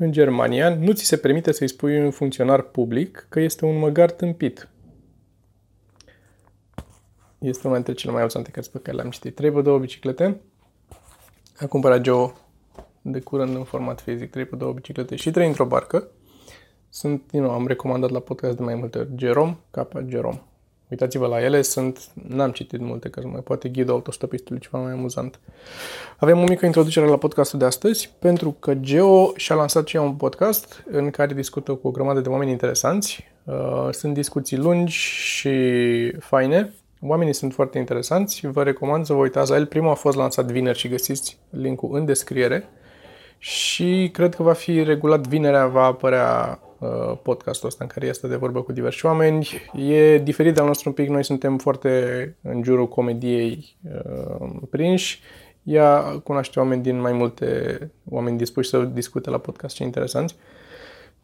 în Germania nu ți se permite să-i spui un funcționar public că este un măgar tâmpit. Este una dintre cele mai amuzante cărți pe care le-am citit. Trei pe două biciclete. A cumpărat Joe de curând în format fizic, trei pe două biciclete și trei într-o barcă. Sunt, din nou, am recomandat la podcast de mai multe ori. Jerome, capa Jerome. Uitați-vă la ele, sunt, n-am citit multe cărți, mai poate ghidul autostopistului ceva mai amuzant. Avem o mică introducere la podcastul de astăzi, pentru că Geo și-a lansat și ea un podcast în care discută cu o grămadă de oameni interesanți. Uh, sunt discuții lungi și faine. Oamenii sunt foarte interesanți, vă recomand să vă uitați la el. Primul a fost lansat vineri și găsiți linkul în descriere. Și cred că va fi regulat vinerea, va apărea Uh, podcastul ăsta în care este de vorbă cu diversi oameni. E diferit de al nostru un pic, noi suntem foarte în jurul comediei uh, prinși. Ea cunoaște oameni din mai multe, oameni dispuși să discute la podcast ce interesanți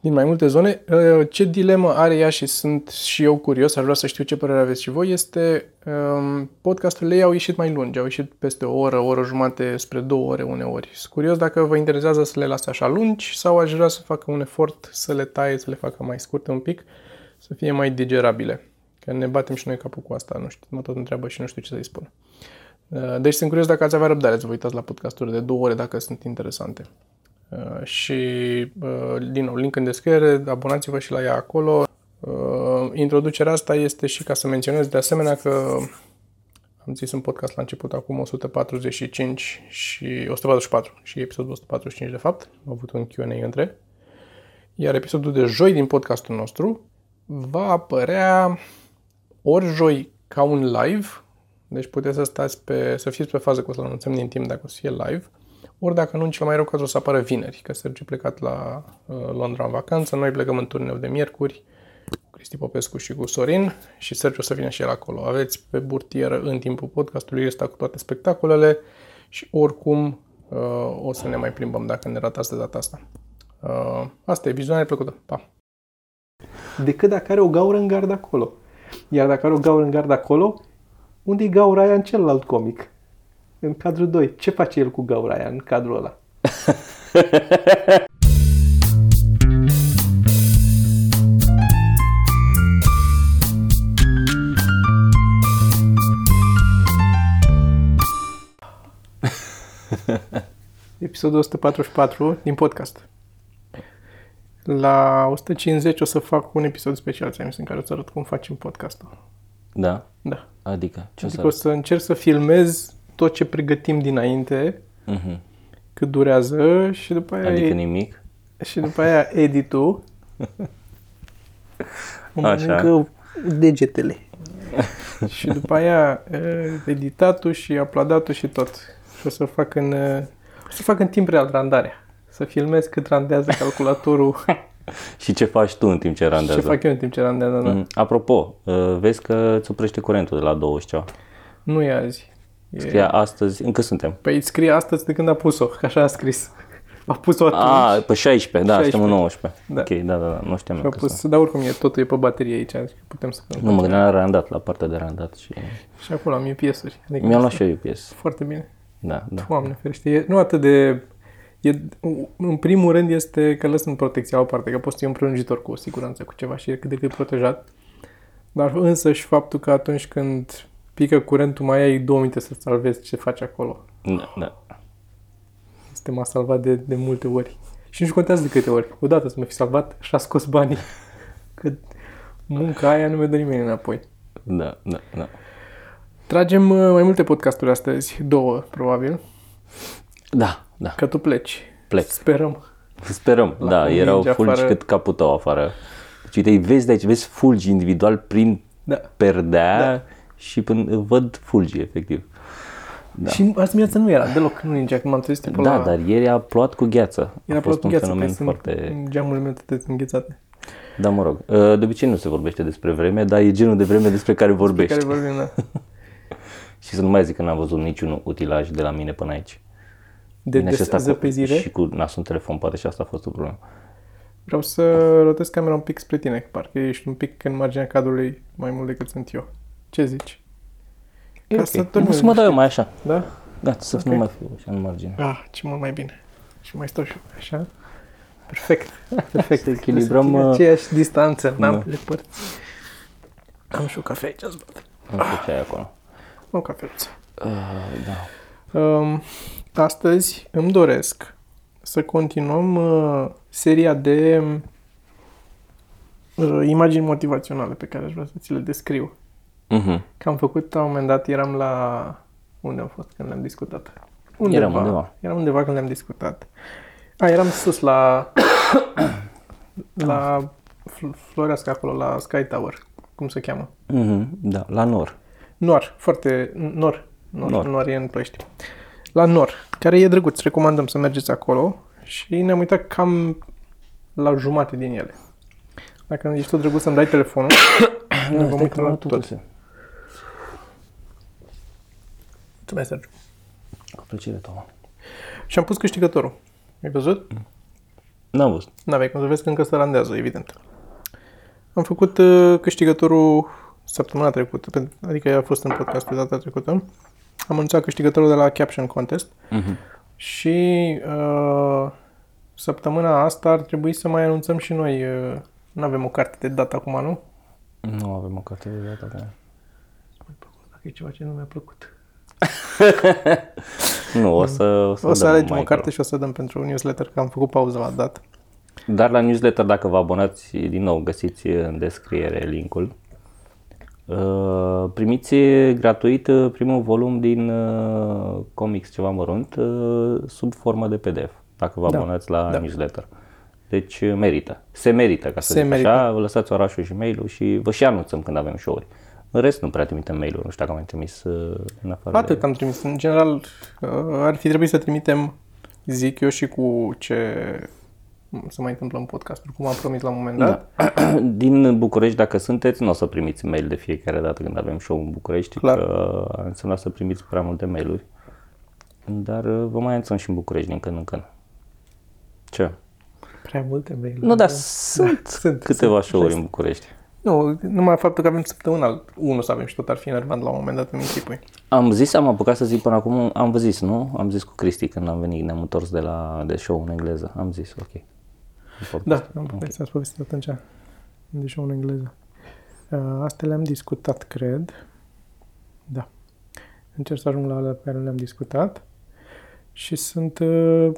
din mai multe zone. Uh, ce dilemă are ea și sunt și eu curios, aș vrea să știu ce părere aveți și voi, este um, podcasturile ei au ieșit mai lungi, au ieșit peste o oră, o oră jumate, spre două ore uneori. Sunt curios dacă vă interesează să le lase așa lungi sau aș vrea să facă un efort să le taie, să le facă mai scurte un pic, să fie mai digerabile. Că ne batem și noi capul cu asta, nu știu, mă tot întreabă și nu știu ce să-i spun. Uh, deci sunt curios dacă ați avea răbdare să vă uitați la podcasturi de două ore dacă sunt interesante. Uh, și, uh, din nou, link în descriere, abonați-vă și la ea acolo. Uh, introducerea asta este și ca să menționez de asemenea că am zis un podcast la început, acum 145 și 144 și episodul 145 de fapt. Am avut un Q&A între. Iar episodul de joi din podcastul nostru va apărea ori joi ca un live, deci puteți să stați pe, să fiți pe fază cu o să anunțăm din timp dacă o să fie live, ori dacă nu, în cel mai rău caz o să apară vineri, că Sergiu plecat la uh, Londra în vacanță, noi plecăm în turneu de miercuri, cu Cristi Popescu și cu Sorin și Sergiu o să vină și el acolo. Aveți pe burtieră în timpul podcastului ăsta cu toate spectacolele și oricum uh, o să ne mai plimbăm dacă ne ratați de data asta. Uh, asta e, vizionare plăcută. Pa! Decât dacă are o gaură în gard acolo. Iar dacă are o gaură în gard acolo, unde e gaura aia în celălalt comic? În cadrul 2. Ce face el cu gaura aia în cadrul ăla? Episodul 144 din podcast. La 150 o să fac un episod special, ți-am în care o să arăt cum facem podcastul. Da? Da. Adică? Ce adică o să încerc să filmez tot ce pregătim dinainte, uh-huh. cât durează și după aia... Adică nimic? Și după aia editul. Așa. degetele. și după aia editatul și aplaudatul și tot. Și o să fac în, o să fac în timp real randarea. Să filmez cât randează calculatorul. și ce faci tu în timp ce randează? Ce fac eu în timp ce randează, da. Mm. Apropo, vezi că îți oprește curentul de la 20 ceva. Nu e azi. Scria astăzi, încă suntem. Păi scrie astăzi de când a pus-o, că așa a scris. A pus-o atunci. A, pe 16, da, 16. suntem în 19. Da. Ok, da, da, da, nu știam. Și a pus, dar oricum e, totul e pe baterie aici, adică putem să... Nu, mă gândeam la randat, la partea de randat și... Și acolo am UPS-uri. Adică Mi-am luat și eu UPS. Foarte bine. Da, da. Doamne ferește, e, nu atât de... E, în primul rând este că lăsând protecția la o parte, că poți să iei un prelungitor cu siguranță, cu ceva și e cât de cât protejat. Dar însă și faptul că atunci când pică curentul, mai ai două minute să salvezi ce faci acolo. Da, da. Este m-a salvat de, de multe ori. Și nu-și contează de câte ori. Odată să mă fi salvat și a scos banii. Că munca aia nu mi-o dă nimeni înapoi. Da, da, da. Tragem uh, mai multe podcasturi astăzi. Două, probabil. Da, da. Că tu pleci. Plec. Sperăm. Sperăm, La da. Erau fulgi afară. cât capul tău afară. Deci uite, vezi de aici, vezi fulgi individual prin da. perdea. Da și până văd fulgi, efectiv. Da. Și azi dimineața nu era deloc, nu ningea când m-am trezit pe Da, la... dar ieri a plouat cu gheață. Era a fost un gheață, fenomen foarte... geamurile mele toate înghețate. Da, mă rog. Uh, de obicei nu se vorbește despre vreme, dar e genul de vreme despre care vorbești. Despre care vorbim, da. și să nu mai zic că n-am văzut niciun utilaj de la mine până aici. De, de zăpezire? Și cu nasul în telefon, poate și asta a fost o problemă. Vreau să rotez camera un pic spre tine, parcă ești un pic în marginea cadrului mai mult decât sunt eu. Ce zici? Ca okay. să dormim. Să mă dau eu mai așa. Da? Da, să okay. nu mai fiu așa în margine. Ah, ce mult mai bine. Și mai stau și așa. Perfect. Perfect. Să echilibrăm... Uh, aceeași distanță în ambele părți. Am și o cafea aici, îți Nu știu ce ai acolo. O cafeluță. Uh, da. Um, astăzi îmi doresc să continuăm uh, seria de uh, imagini motivaționale pe care aș vrea să ți le descriu. Uh-huh. Că am făcut, la un moment dat, eram la... Unde am fost când le-am discutat? Undeva. Eram undeva. Eram undeva când le-am discutat. A, eram sus la... la Floreasca acolo, la Sky Tower. Cum se cheamă? Uh-huh. Da, la Nor. Nor, foarte... Nor. Nor, Nor. Nor e în Ploiești. La Nor, care e drăguț. Recomandăm să mergeți acolo. Și ne-am uitat cam la jumate din ele. Dacă ești tot drăguț să-mi dai telefonul, nu, vom uita la tot. tot. Mulțumesc, Sergiu. Cu plăcere, Toma. Și am pus câștigătorul. Ai văzut? N-am văzut. N-aveai cum să vezi că încă se randează, evident. Am făcut uh, câștigătorul săptămâna trecută, adică a fost în podcast pe data trecută. Am anunțat câștigătorul de la Caption Contest uh-huh. și uh, săptămâna asta ar trebui să mai anunțăm și noi. Uh, nu avem o carte de dată acum, nu? Nu avem o carte de dată acum. Dacă e ceva ce nu mi-a plăcut. nu, o să O să, o să alegem o carte și o să dăm pentru newsletter, că am făcut pauză la dat. Dar la newsletter, dacă vă abonați, din nou găsiți în descriere linkul. Uh, primiți gratuit uh, primul volum din uh, comics ceva mărunt sub formă de PDF, dacă vă da. abonați la da. newsletter. Deci merită. Se merită, ca să Se zic merită. așa. Vă lăsați orașul și mail-ul și vă și anunțăm când avem show-uri. În rest nu prea trimitem mail-uri, nu știu dacă am mai trimis în afară Atât de... am trimis. În general ar fi trebuit să trimitem, zic eu, și cu ce se mai întâmplă în podcast, cum am promis la un moment dat. Da. Din București, dacă sunteți, nu o să primiți mail de fiecare dată când avem show în București, Clar. că ar însemna să primiți prea multe mail-uri. Dar uh, vă mai anunțăm și în București din când în când. Ce? Prea multe mail-uri. Nu, dar sunt, da, sunt câteva show-uri în București. Nu, numai faptul că avem săptămânal unul să avem și tot ar fi enervant la un moment dat în închipui. Am zis, am apucat să zic până acum, am zis, nu? Am zis cu Cristi când am venit, ne-am întors de la de show în engleză. Am zis, ok. Da, am povestit, ați povestit atunci de show în engleză. Uh, astea le-am discutat, cred. Da. Încerc să ajung la alea pe care le-am discutat. Și sunt... Uh,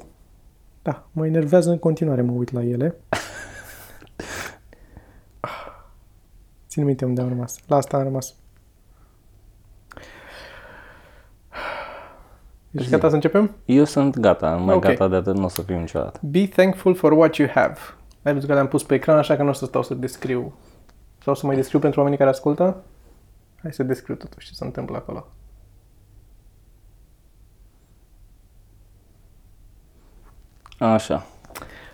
da, mă enervează în continuare, mă uit la ele. Țin minte unde am rămas. La asta am rămas. Ești gata să începem? Eu sunt gata, mai okay. gata de atât nu o să fiu niciodată. Be thankful for what you have. Ai văzut că le-am pus pe ecran, așa că nu o să stau să descriu. Sau să mai descriu pentru oamenii care ascultă? Hai să descriu totuși ce se întâmplă acolo. Așa.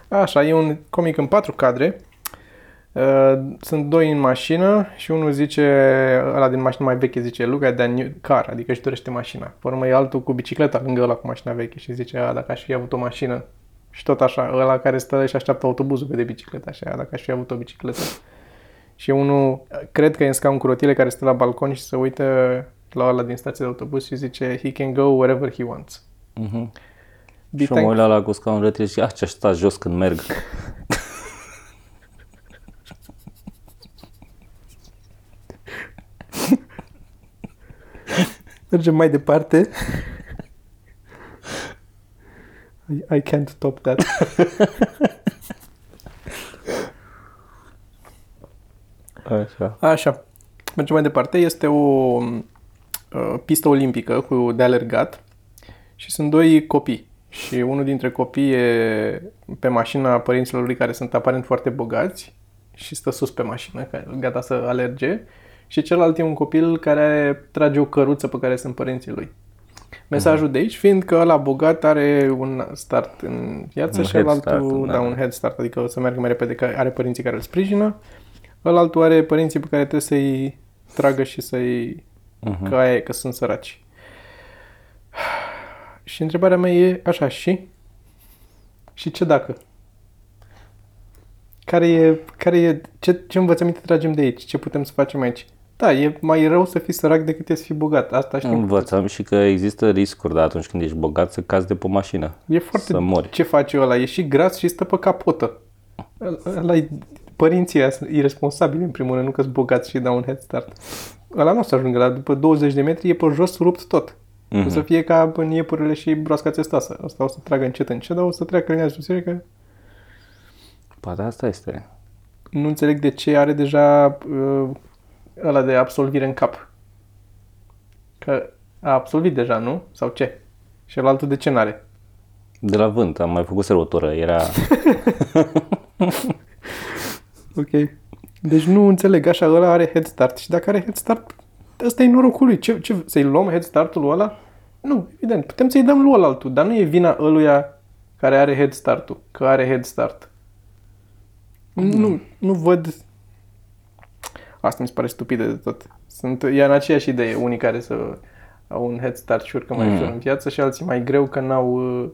Așa, e un comic în patru cadre Uh, sunt doi în mașină și unul zice, ăla din mașină mai veche zice, look at that new car, adică își dorește mașina. Pe urmă e altul cu bicicleta lângă ăla cu mașina veche și zice, a, dacă aș fi avut o mașină. Și tot așa, ăla care stă și așteaptă autobuzul pe de bicicletă, așa, dacă aș fi avut o bicicletă. Și unul, cred că e în scaun cu rotile, care stă la balcon și se uită la ăla din stația de autobuz și zice, he can go wherever he wants. Uh-huh. și omul ăla cu scaun rotile și, ah, ce sta jos când merg. Mergem mai departe. I, I can't top that. Așa. Așa. Mergem mai departe. Este o uh, pistă olimpică cu de alergat și sunt doi copii. Și unul dintre copii e pe mașina părinților lui care sunt aparent foarte bogați și stă sus pe mașină, gata să alerge și celălalt e un copil care trage o căruță pe care sunt părinții lui. Mesajul uh-huh. de aici fiind că la bogat are un start în viață un și altul, da, da, un head start, adică o să meargă mai repede, că are părinții care îl sprijină, altul are părinții pe care trebuie să-i tragă și să-i... Uh-huh. că aia e, că sunt săraci. Și întrebarea mea e așa, și? Și ce dacă? Care e, care e ce, ce învățăminte tragem de aici? Ce putem să facem aici? Da, e mai rău să fii sărac decât e să fii bogat. Asta știm. Învățăm și că există riscuri, dar atunci când ești bogat să cazi de pe mașină. E foarte... Să mori. Ce face ăla? E și gras și stă pe capotă. Ăla e părinții ăia sunt irresponsabili în primul rând, nu că sunt bogați și dau un head start. Ăla nu o să ajungă la după 20 de metri, e pe jos rupt tot. Mm-hmm. O să fie ca în iepurile și broasca țestoasă. Asta o să tragă încet încet, dar o să treacă linia susținere că Poate asta este. nu înțeleg de ce are deja uh, ăla de absolvire în cap. Că a absolvit deja, nu? Sau ce? Și altul de ce n-are? De la vânt, am mai făcut o tură, era... Ok. Deci nu înțeleg, așa, ăla are head start și dacă are head start, ăsta e norocul lui. Ce, ce, să-i luăm head start-ul ăla? Nu, evident, putem să-i dăm lui altul, dar nu e vina ăluia care are head start-ul, că are head start. Nu, nu văd... Asta mi se pare stupidă de tot. Sunt, e în aceeași idee, unii care să au un head start și urcă mai Mm. ușor în viață și alții mai greu că n-au uh,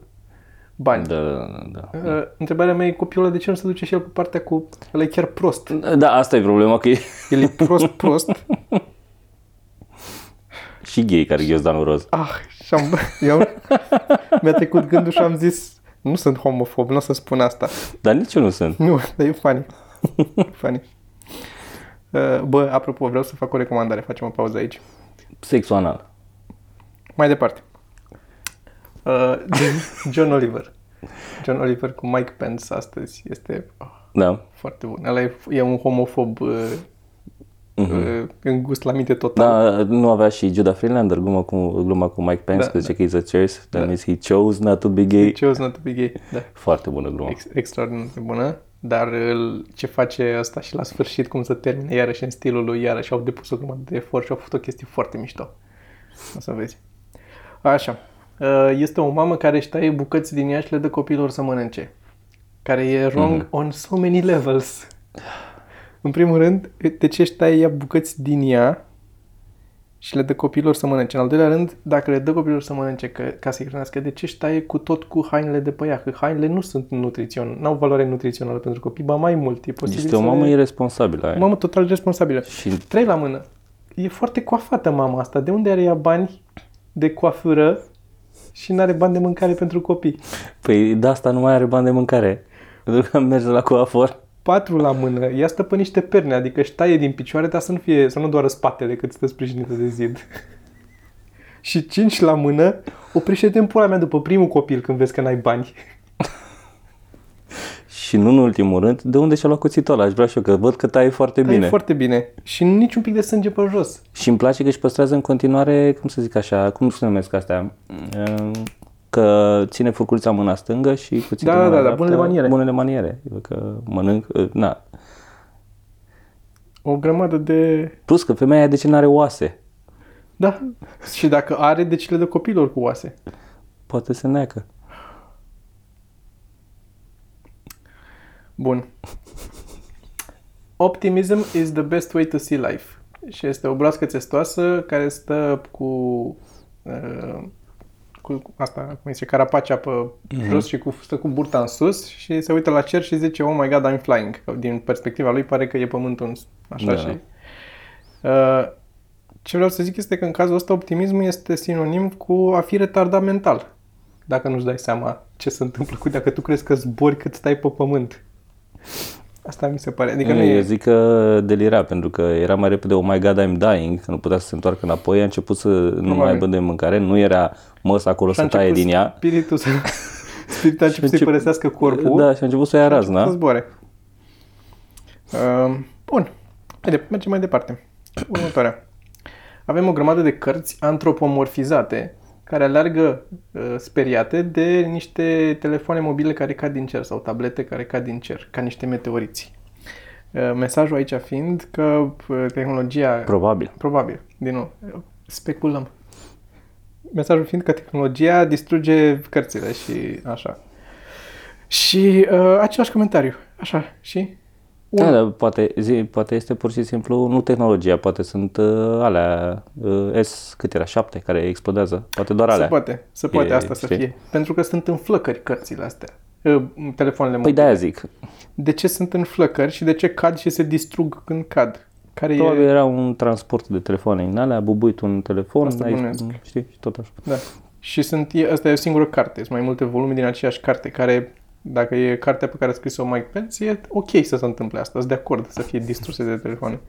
bani. Da, da, da. Uh, întrebarea mea e copilul ăla de ce nu se duce și el pe partea cu... Ăla e chiar prost. Da, asta e problema, că e El e prost, prost. și gay care ghiozdanul roz. Ah, și am, eu, mi-a trecut gândul și am zis, nu sunt homofob, nu o să spun asta. Dar nici eu nu sunt. Nu, dar e funny. funny. Uh, Bă, apropo, vreau să fac o recomandare, facem o pauză aici. Sexul anal. Mai departe. Uh, John Oliver. John Oliver cu Mike Pence astăzi este oh, Da. foarte bun. Ăla e, e un homofob uh, uh, îngust la minte total. Da, nu avea și Judah Freelander gluma cu, gluma cu Mike Pence, Da, că zice că he's a choice, that means he chose not to be gay. Chose not to be gay. Da. Foarte bună glumă. Ex- extraordinar de bună, dar îl, ce face asta și la sfârșit, cum să termine iarăși în stilul lui, iarăși au depus o grămadă de efort și au făcut o chestie foarte mișto. O să vezi. Așa. Uh, Este o mamă care își taie bucăți din ea și le dă copilor să mănânce. Care e wrong on so many levels. În primul rând, de ce își taie ea bucăți din ea și le dă copilor să mănânce. În al doilea rând, dacă le dă copilor să mănânce că, ca să-i hrănească, de ce își taie cu tot cu hainele de pe ea? Că hainele nu sunt nutriționale, n-au valoare nutrițională pentru copii, ba mai mult. E posibil Este o să mamă le... irresponsabilă aia. mamă total responsabilă. Și Trei la mână. E foarte coafată mama asta. De unde are ea bani de coafură și nu are bani de mâncare pentru copii? Păi de asta nu mai are bani de mâncare. Pentru că merge la coafor. Patru la mână. Ea stă pe niște perne, adică își taie din picioare, dar să nu, fie, să nu doară spatele cât stă sprijinită de zid. și cinci la mână, oprește-te în pula mea după primul copil când vezi că n-ai bani. Și nu în ultimul rând, de unde și-a luat cuțitul ăla? Aș vrea și eu, că văd că taie foarte Bine. bine. E foarte bine. Și nici un pic de sânge pe jos. Și îmi place că își păstrează în continuare, cum să zic așa, cum se numesc astea? Ehm, Că ține furculița în mâna stângă și cuțitul Da, în mâna da, da, dreaptă. bunele maniere. Bunele maniere. Că mănânc, na. O grămadă de... Plus că femeia de ce nu are oase? Da. și dacă are, de ce le dă copilor cu oase? Poate se neacă. Bun. Optimism is the best way to see life. Și este o broască testoasă care stă cu, uh, cu asta, cum zice, carapacea pe mm-hmm. jos și cu, stă cu burta în sus și se uită la cer și zice, oh my god, I'm flying. Din perspectiva lui pare că e pământul în, așa Da. și... Uh, ce vreau să zic este că în cazul ăsta optimismul este sinonim cu a fi retardat mental. Dacă nu-ți dai seama ce se întâmplă cu dacă tu crezi că zbori cât stai pe pământ. Asta mi se pare. Adică nu Eu e... zic că delira, pentru că era mai repede, oh my god, I'm dying, că nu putea să se întoarcă înapoi, a început să nu mai aibă de mâncare, nu era măs acolo Și a să taie început din ea. Spiritul să... Spiritul a început să-i încep- părăsească corpul. Da, și a început să ia și a început razna. Să zboare. Uh, bun. Haide, mergem mai departe. Următoarea. Avem o grămadă de cărți antropomorfizate care alergă uh, speriate de niște telefoane mobile care cad din cer sau tablete care cad din cer, ca niște meteoriți. Uh, mesajul aici fiind că uh, tehnologia... Probabil. Probabil, din nou, speculăm. Mesajul fiind că tehnologia distruge cărțile și așa. Și uh, același comentariu, așa, și? Un, Da, dar poate, zi, poate este pur și simplu, nu tehnologia, poate sunt uh, alea uh, S, cât era, 7, care explodează, poate doar se alea. poate, se poate E, asta să știi? fie. Pentru că sunt în flăcări cărțile astea. Uh, telefoanele Păi mobile. de-aia zic, De ce sunt în flăcări și de ce cad și se distrug când cad? Care Probabil e... era un transport de telefoane în alea, bubuit un telefon, Asta ai, bănuiesc. știi, și tot așa. Da. Și sunt, e, asta e o singură carte, sunt mai multe volume din aceeași carte, care, dacă e cartea pe care a scris-o Mike Pence, e ok să se întâmple asta, sunt de acord să fie distruse de telefoane.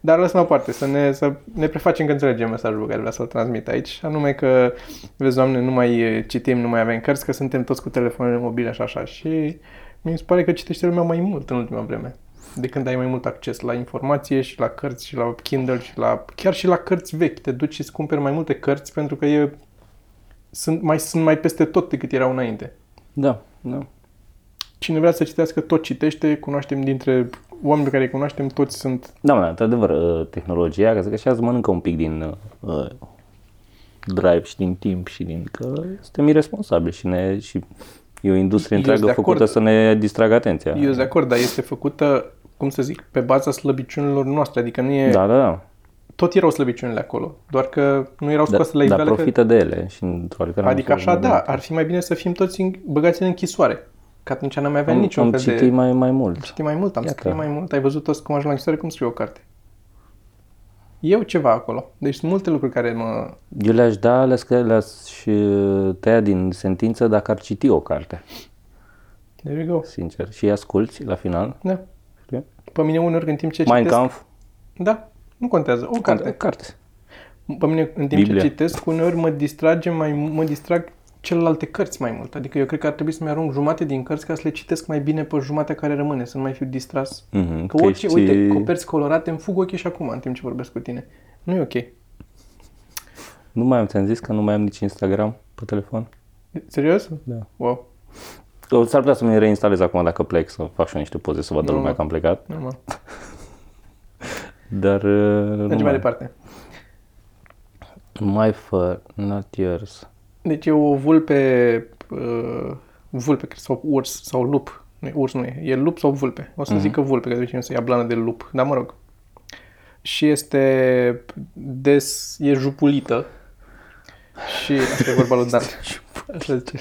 Dar lăsăm aparte, să ne, să ne prefacem că înțelegem mesajul pe care vrea să-l transmit aici, anume că, vezi, doamne, nu mai e, citim, nu mai avem cărți, că suntem toți cu telefoanele mobile și așa. Și mi se pare că citește lumea mai mult în ultima vreme. De când ai mai mult acces la informație și la cărți și la Kindle și la, chiar și la cărți vechi. Te duci și îți cumperi mai multe cărți pentru că e sunt mai, sunt mai peste tot decât erau înainte. Da, da. Cine vrea să citească, tot citește, cunoaștem dintre oameni pe care îi cunoaștem, toți sunt... Da, mă, într-adevăr, uh, tehnologia, ca să că și azi mănâncă un pic din uh, drive și din timp și din că suntem irresponsabili și, ne, și e o industrie Eu sunt întreagă de făcută acord. să ne distragă atenția. Eu sunt de acord, dar este făcută, cum să zic, pe baza slăbiciunilor noastre, adică nu e... Da, da, da. Tot erau slăbiciunile acolo, doar că nu erau scoase la Da, iveală. dar că- profită de ele și într-o oarecare Adică măsură așa, nu- da, ar fi mai bine să fim toți în, băgați în închisoare. Că atunci n-am mai avea Am, niciun am fel citit de... mai, mai mult. Știi mai mult, am Iată. scris mai mult. Ai văzut toți cum ajung la închisoare, cum scriu o carte. Eu ceva acolo. Deci sunt multe lucruri care mă... Eu le-aș da, le-aș, le-aș și tăia din sentință dacă ar citi o carte, There you go. sincer. Și îi asculti la final. Da. Știi? Pe mine uneori în timp ce Mein citesc... Kampf. Da, nu contează. O carte. Carte. Pe mine în timp Biblia. ce citesc, uneori mă distrage mai mă distrag celelalte cărți mai mult. Adică eu cred că ar trebui să-mi arunc jumate din cărți ca să le citesc mai bine pe jumatea care rămâne, să nu mai fiu distras. Mhm, Că că orice, ești- uite, coperți colorate, îmi fug ochii și acum în timp ce vorbesc cu tine. Nu e ok. Nu mai am, ți-am zis că nu mai am nici Instagram pe telefon. Serios? Da. Wow. O, s-ar putea să mi reinstalez acum dacă plec, să fac și eu niște poze să vadă Nu. lumea că am plecat. Normal. Dar uh, nu Mergem mai mai, departe. my fur, not yours. Deci e o vulpe, uh, vulpe sau urs sau lup. Nu, e urs nu e. E lup sau vulpe. O să Mhm. zic că vulpe, că de obicei nu se ia blană de lup. Dar mă rog. Și este des, e jupulită. Și asta e vorba lui Dan. Așa zice.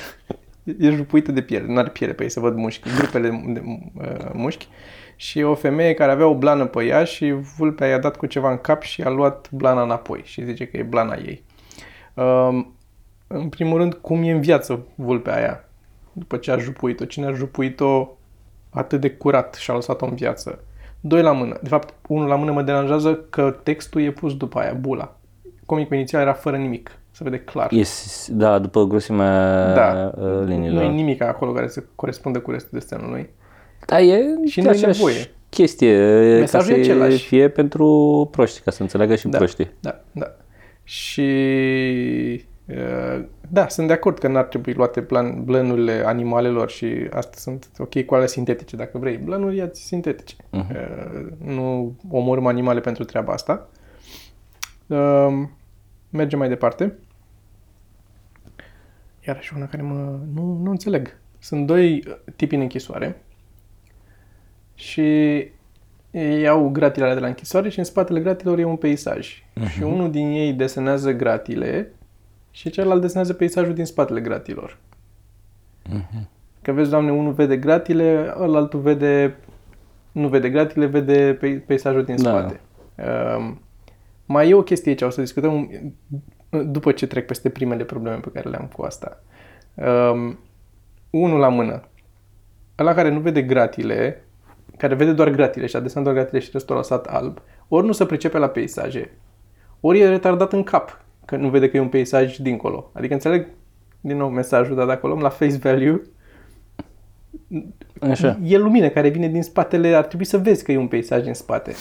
E jupuită de piele, nu are piele pe ei, să văd mușchi, grupele de uh, mușchi. Și e o femeie care avea o blană pe ea și vulpea i-a dat cu ceva în cap și a luat blana înapoi și zice că e blana ei. Um, în primul rând, cum e în viață vulpea aia, după ce a jupuit-o. Cine a jupuit-o atât de curat și a lăsat-o în viață. Doi la mână. De fapt, unul la mână mă deranjează că textul e pus după aia, bula. Comicul inițial era fără nimic. Se vede clar. Yes, da, după grosimea Da. uh, Nu e liniilor. nimic acolo care să corespundă cu restul desenului. Da, e Și nu e aceeași nevoie. chestie, Mesajul ca e să același. fie pentru proști, ca să înțeleagă și Da. proștii. Da, da. Și uh, da, sunt de acord că n-ar trebui luate plan, blănurile animalelor și astea sunt ok cu ale sintetice, dacă vrei. Blănuri ia sintetice. Uh-huh. Uh, nu omorâm animale pentru treaba asta. Uh, mergem mai departe. Iarăși una care mă... Nu, nu înțeleg. Sunt doi uh, tipi în închisoare și ei iau gratile alea de la închisoare și în spatele gratilor e un peisaj. Uh-huh. Și unul din ei desenează gratile și celălalt desenează peisajul din spatele gratilor. Uh-huh. Că vezi, doamne, unul vede gratile, altul vede nu vede gratile, vede pe, peisajul din Da. spate. Um, mai e o chestie aici, o să discutăm după ce trec peste primele probleme pe care le-am cu asta. Um, unul la mână. Ăla care nu vede gratile, care vede doar gratile și a desenat doar gratile și restul a lăsat alb, ori nu se pricepe la peisaje, ori e retardat în cap, că nu vede că e un peisaj dincolo. Adică înțeleg din nou mesajul, dar dacă o luăm la face value, Așa. e lumină care vine din spatele, ar trebui să vezi că e un peisaj din spate.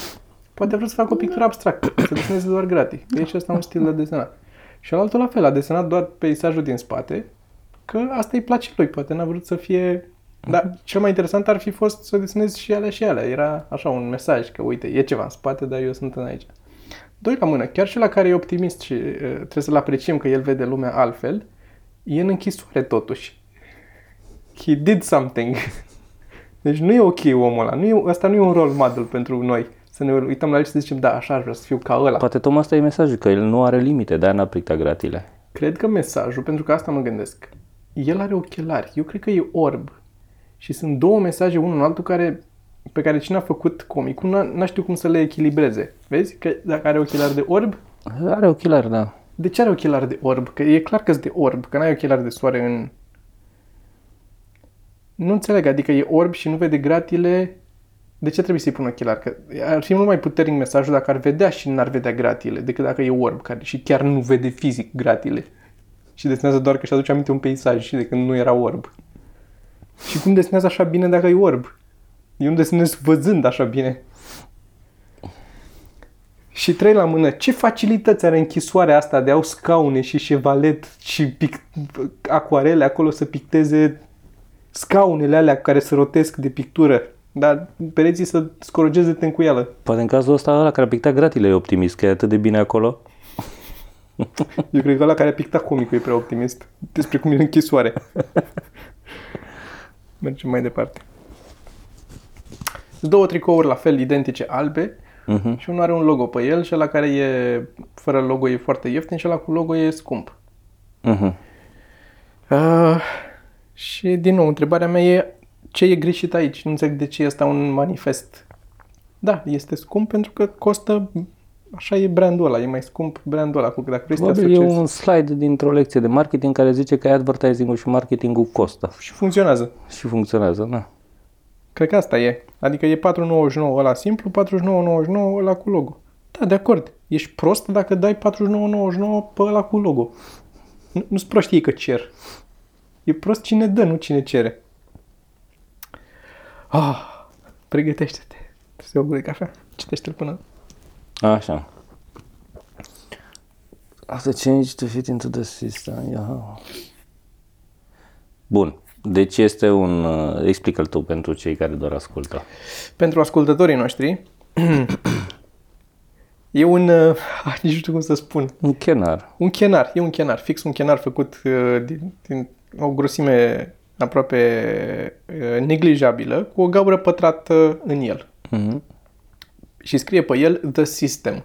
Poate vreau să fac o pictură abstractă, să deseneze doar gratii. Deci ăsta e un stil de desenat. Și altul la fel, a desenat doar peisajul din spate, că asta îi place lui, poate n-a vrut să fie... Dar cel mai interesant ar fi fost să desenezi și alea și alea. Era așa un mesaj, că uite, e ceva în spate, dar eu sunt în aici. Doi la mână, chiar și la care e optimist și uh, trebuie să-l apreciem că el vede lumea altfel, e în închisoare totuși. He did something. Deci nu e ok omul ăla. Nu e, ăsta nu e un rol model pentru noi. Să ne uităm la el și să zicem, da, așa aș vrea să fiu ca ăla. Poate tocmai asta e mesajul, că el nu are limite, de-aia n-a plictat gratile. Cred că mesajul, pentru că asta mă gândesc, el are ochelari. Eu cred că e orb. Și sunt două mesaje, unul în altul, care pe care cine a făcut comicul n-a, n-a știut cum să le echilibreze. Vezi? Că dacă are ochelari de orb, Are ochelari, da. de ce are ochelari de orb? Că e clar că de orb, că n-ai ochelari de soare în... Nu înțeleg, adică e orb și nu vede gratile, de ce trebuie să-i pun ochelari? Că ar fi mult mai puternic mesajul dacă ar vedea și n-ar vedea gratile, decât dacă e orb, care și chiar nu vede fizic gratile. Și desenează doar că își aduce aminte un peisaj și de când nu era orb. Și cum desenează așa bine dacă e orb? Eu nu desenez văzând așa bine. Și trei la mână, ce facilități are închisoarea asta de au scaune și șevalet și pic, acuarele acolo să picteze scaunele alea care se rotesc de pictură, dar pereții să scorogeze de tencuială. Poate în cazul ăsta ăla care a pictat gratile e optimist, că e atât de bine acolo. Eu cred că ăla care a pictat comicul e prea optimist despre cum e în închisoare. Mergem mai departe. Două tricouri la fel, identice, albe, Uh-huh. și unul are un logo pe el și ăla care e fără logo e foarte ieftin și ăla cu logo e scump. Uh-huh. Uh, și din nou, întrebarea mea e ce e greșit aici? Nu înțeleg de ce e asta un manifest. Da, este scump pentru că costă, așa e brandul ăla, e mai scump brandul ăla. Cu, dacă vrei să te Probabil e asociezi un slide dintr-o lecție de marketing care zice că advertising-ul și marketingul costă și funcționează. și funcționează, da. Cred că asta e. Adică e 4,99 ăla simplu, 49,99 ăla cu logo. Da, de acord. Ești prost dacă dai 49,99 pe ăla cu logo. Nu, nu-ți proștii că cer. E prost cine dă, nu cine cere. Ah, pregătește-te. Trebuie să iau o gură de cafea. Citește-l până. Așa. Asta change to fit into the system. Yeah. Bun. Deci este un... uh, Explică-l tu pentru cei care doar ascultă. Pentru ascultătorii noștri, e un... Uh, nici nu știu cum să spun. Un chenar. Un chenar, e un chenar, fix un chenar făcut uh, din, din o grosime aproape uh, neglijabilă, cu o gaură pătrată în el. Mm-hmm. Și scrie pe el The System.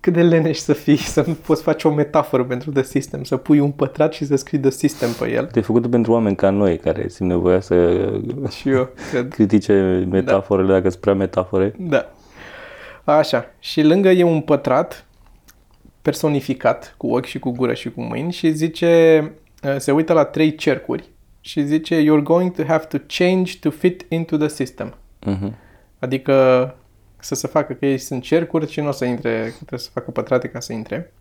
Cât de leneș să fii, să nu poți face o metaforă pentru The System, să pui un pătrat și să scrii The System pe el. E făcut pentru oameni ca noi, care simt nevoia să Și eu cred. critique metaforele, dacă sunt prea metafore. Da. Așa. Și lângă e un pătrat personificat cu ochi și cu gură și cu mâini și zice, uh, se uită la trei cercuri și zice you're going to have to change to fit into the system. Mm-hmm. Adică să se facă că ei sunt cercuri și nu o să intre, că trebuie să facă pătrate ca să intre.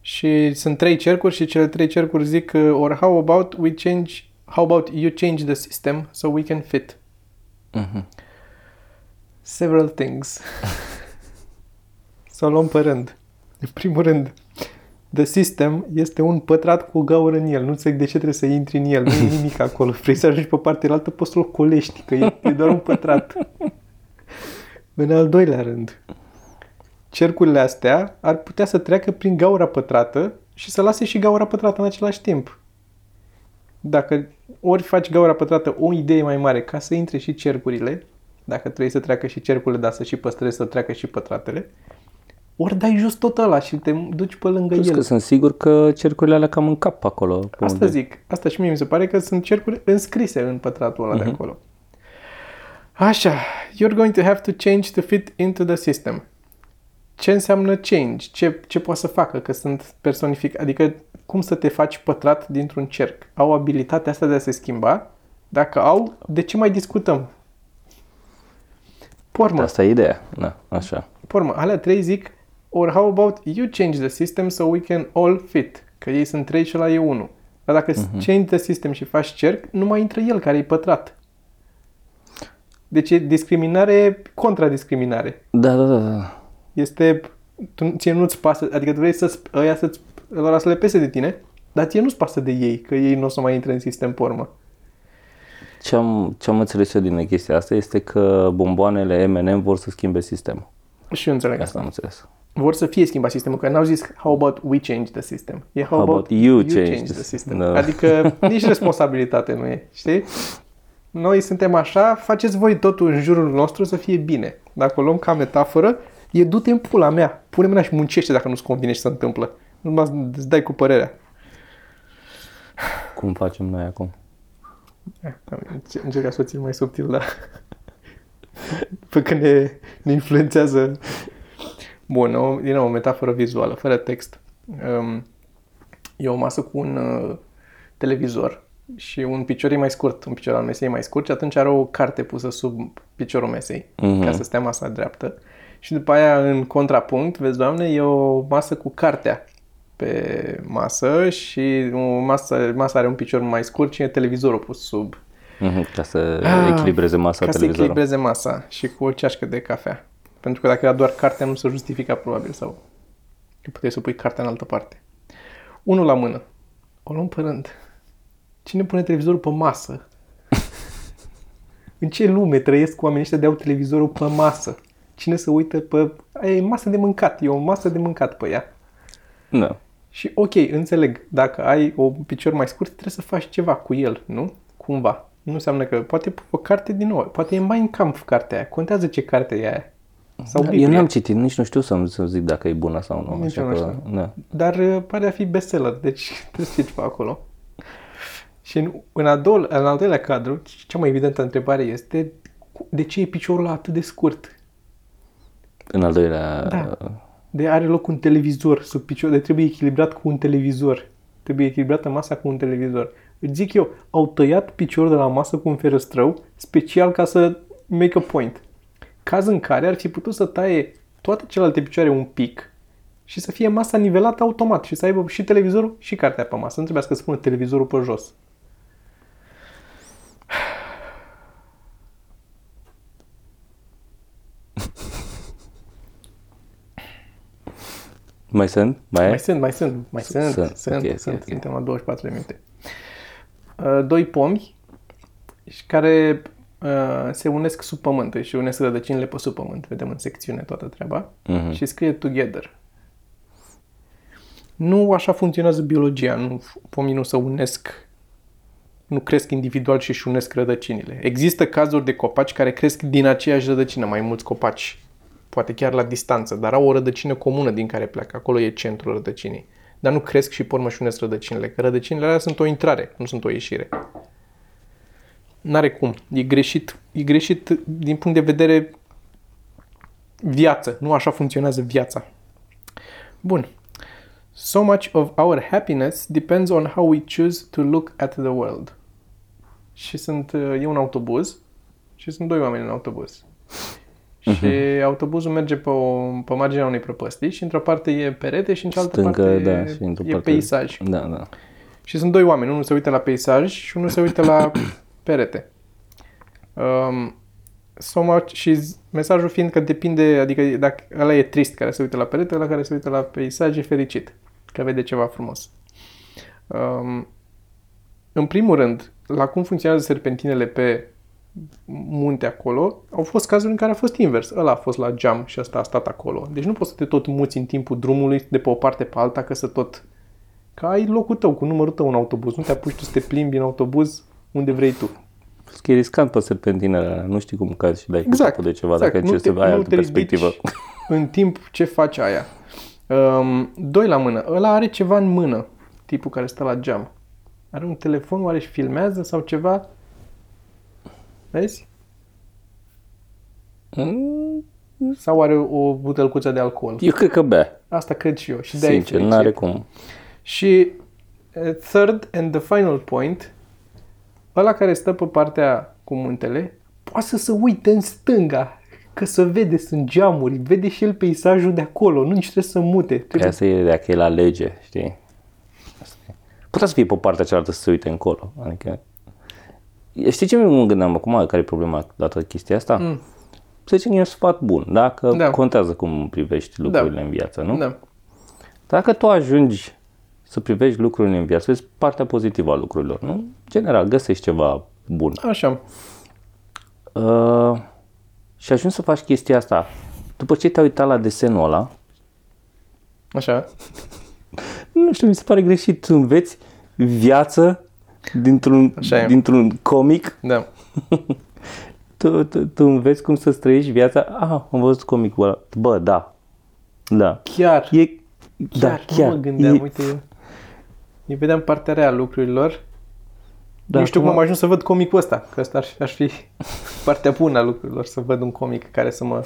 Și sunt trei cercuri și cele trei cercuri zic uh, or how about we change how about you change the system so we can fit. Mm-hmm. Several things. să o luăm pe rând. În primul rând, The System este un pătrat cu o gaură în el. Nu înțeleg de ce trebuie să intri în el. Nu e nimic acolo. Vrei să ajungi pe partea altă, poți să-l colești, că e, e doar un pătrat. În al doilea rând, cercurile astea ar putea să treacă prin gaura pătrată și să lase și gaura pătrată în același timp. Dacă ori faci gaura pătrată o idee mai mare ca să intre și cercurile, dacă trebuie să treacă și cercurile, dar să și păstrezi să treacă și pătratele, ori dai jos tot ăla și te duci pe lângă Plus el. că sunt sigur că cercurile alea cam în cap acolo. pe Asta unde- zic. Asta și mie mi se pare că sunt cercuri înscrise în pătratul ăla de acolo. Așa. You're going to have to change to fit into the system. Ce înseamnă change? Ce, ce poate să facă? Că sunt personific... Adică cum să te faci pătrat dintr-un cerc? Au abilitatea asta de a se schimba? Dacă au, de ce mai discutăm? Pormă, Asta e ideea. Da, așa. pormă, alea trei zic or how about you change the system so we can all fit? Că ei sunt trei și ăla e unul. Dar dacă uh-huh. change the system și faci cerc, nu mai intră el care e pătrat. Deci e discriminare contra discriminare. Da, da, da, da. Este, tu, ție nu-ți pasă, adică tu vrei să ăia să-ți, lor să le pese de tine, dar ție nu-ți pasă de ei, că ei nu o să mai intre în sistem pe urmă. Ce am, ce am înțeles eu din chestia asta este că bomboanele M&M vor să schimbe sistemul. Și eu înțeleg Asta asta. am înțeles. Vor să fie schimbat sistemul, că n-au zis how about we change the system. E how, How about, about you change change the the system. Da. Adică nici responsabilitate nu e, știi? Noi suntem așa, faceți voi totul în jurul nostru să fie bine. Dacă o luăm ca metaforă, e du-te în pula mea. Pune mâna și muncește dacă nu-ți convine ce se întâmplă. Nu îți dai cu părerea. Cum facem noi acum? Eh, am încercat să o țin mai subtil, dar... pe că ne, ne influențează. Bun, o, din nou, o metaforă vizuală, fără text. Um, e o masă cu un uh, televizor și un picior e mai scurt, un picior al mesei e mai scurt și atunci are o carte pusă sub piciorul mesei Mhm. ca să stea masa dreaptă. Și după aia, în contrapunct, vezi, doamne, e o masă cu cartea pe masă și o masă, masa are un picior mai scurt și e televizorul pus sub Mhm, Ca să Ah, echilibreze masa ca să televizorul. echilibreze masa și cu o ceașcă de cafea. Pentru că dacă era doar cartea, nu se justifica probabil sau că puteai să pui cartea în altă parte. Unul la mână. O luăm pe rând. Cine pune televizorul pe masă? în ce lume trăiesc oamenii ăștia de au televizorul pe masă? Cine se uită pe... Aia e masă de mâncat, e o masă de mâncat pe ea. Da. Și ok, înțeleg, dacă ai o picior mai scurt, trebuie să faci ceva cu el, nu? Cumva. Nu înseamnă că poate pui o carte din nou, poate e mai în camp cartea aia, contează ce carte e aia. Sau Da, Biblia. eu n-am citit, nici nu știu să, să zic dacă e bună sau nu. Nici așa eu nu că, da. Dar uh, pare a fi bestseller, deci trebuie să fie ceva acolo. Și în, în, a doua, în al doilea cadru, cea mai evidentă întrebare este de ce e piciorul ăla atât de scurt? În al doilea... Da. De are loc un televizor sub picior, de trebuie echilibrat cu un televizor. Trebuie echilibrată masa cu un televizor. Îți zic eu, au tăiat piciorul de la masă cu un ferăstrău, special ca să make a point. Caz în care ar fi putut să taie toate celelalte picioare un pic și să fie masa nivelată automat și să aibă și televizorul și cartea pe masă. Nu trebuia să spună televizorul pe jos. Mai sunt? Mai e? Mai sunt, mai sunt, mai sunt, Sunt, sunt, sunt, ok, ok, sunt. ok. suntem la 24 de minute. Uh, Doi pomi și care uh, se unesc sub pământ și unesc rădăcinile pe sub pământ. Vedem în secțiune toată treaba. Mhm. Și scrie together. Nu așa funcționează biologia. Nu, pomii nu se unesc nu cresc individual și își unesc rădăcinile. Există cazuri de copaci care cresc din aceeași rădăcină, mai mulți copaci, poate chiar la distanță, dar au o rădăcină comună din care pleacă. Acolo e centrul rădăcinii. Dar nu cresc și pormă și unesc rădăcinile, că rădăcinile alea sunt o intrare, nu sunt o ieșire. N-are cum. E greșit, e greșit din punct de vedere viață. Nu așa funcționează viața. Bun. So much of our happiness depends on how we choose to look at the world. Și sunt, e un autobuz și sunt doi oameni în autobuz. Și autobuzul merge pe, o, pe marginea unei prăpăstii și într-o parte e perete și în cealaltă Stâncă, parte da, și într-o e parte... peisaj. Da, da. Și sunt doi oameni, unul se uită la peisaj și unul se uită la perete. Um, so much, și z- mesajul fiind că depinde, adică dacă ăla e trist care se uită la perete, ăla care se uită la peisaj e fericit, că vede ceva frumos. Um, în primul rând, la cum funcționează serpentinele pe munte acolo, au fost cazuri în care a fost invers. Ăla a fost la geam și ăsta a stat acolo. Deci nu poți să te tot muți în timpul drumului de pe o parte pe alta că să tot... Că ai locul tău, cu numărul tău în autobuz. Nu te apuci tu să te plimbi în autobuz unde vrei tu. Plus că e riscant pe serpentinele alea. Nu știi cum cazi și dai cu Exact, capul de ceva exact. dacă Nu încerci te- să ai nu altă te perspectivă. ridici în timp ce faci aia. Um, doi la mână. Ăla are ceva în mână, tipul care stă la geam. Are un telefon, oare și filmează sau ceva? Vezi? Mm, Sau are o butelcuță de alcool? Eu cred că bea. Asta cred și eu. Și de aici. Sincer, n-are cum. Și uh, third and the final point, ăla care stă pe partea cu muntele, poate să se uite în stânga, că să vede, sunt geamuri, vede și el peisajul de acolo, nu nici trebuie să mute. Că Trebuie... asta e dacă e la lege, știi? Asta e. Putea să fie pe partea cealaltă să se uite încolo. Adică... Știi ce mă gândeam acum? Care e problema dată chestia asta? Mm. Să zicem că e un sfat bun. Dacă Da. da. contează cum privești lucrurile în viață, nu? Da. Dacă tu ajungi să privești lucrurile în viață, vezi partea pozitivă a lucrurilor, nu? General, găsești ceva bun. Așa. Uh, și ajungi să faci chestia asta. După ce te-ai uitat la desenul ăla, Așa. nu știu, mi se pare greșit. Tu înveți viață dintr-un, Așa e. dintr-un comic. Da. Tu, tu, tu înveți cum să trăiești viața. Ah, am văzut comicul ăla. Bă, da. Da. Chiar. E, Chiar, da, chiar. nu mă gândeam, e, uite, eu, eu vedeam partea rea a lucrurilor Da, nu știu cum acum- am ajuns să văd comicul ăsta, că ăsta ar fi, ar fi partea bună a lucrurilor, să văd un comic care să mă...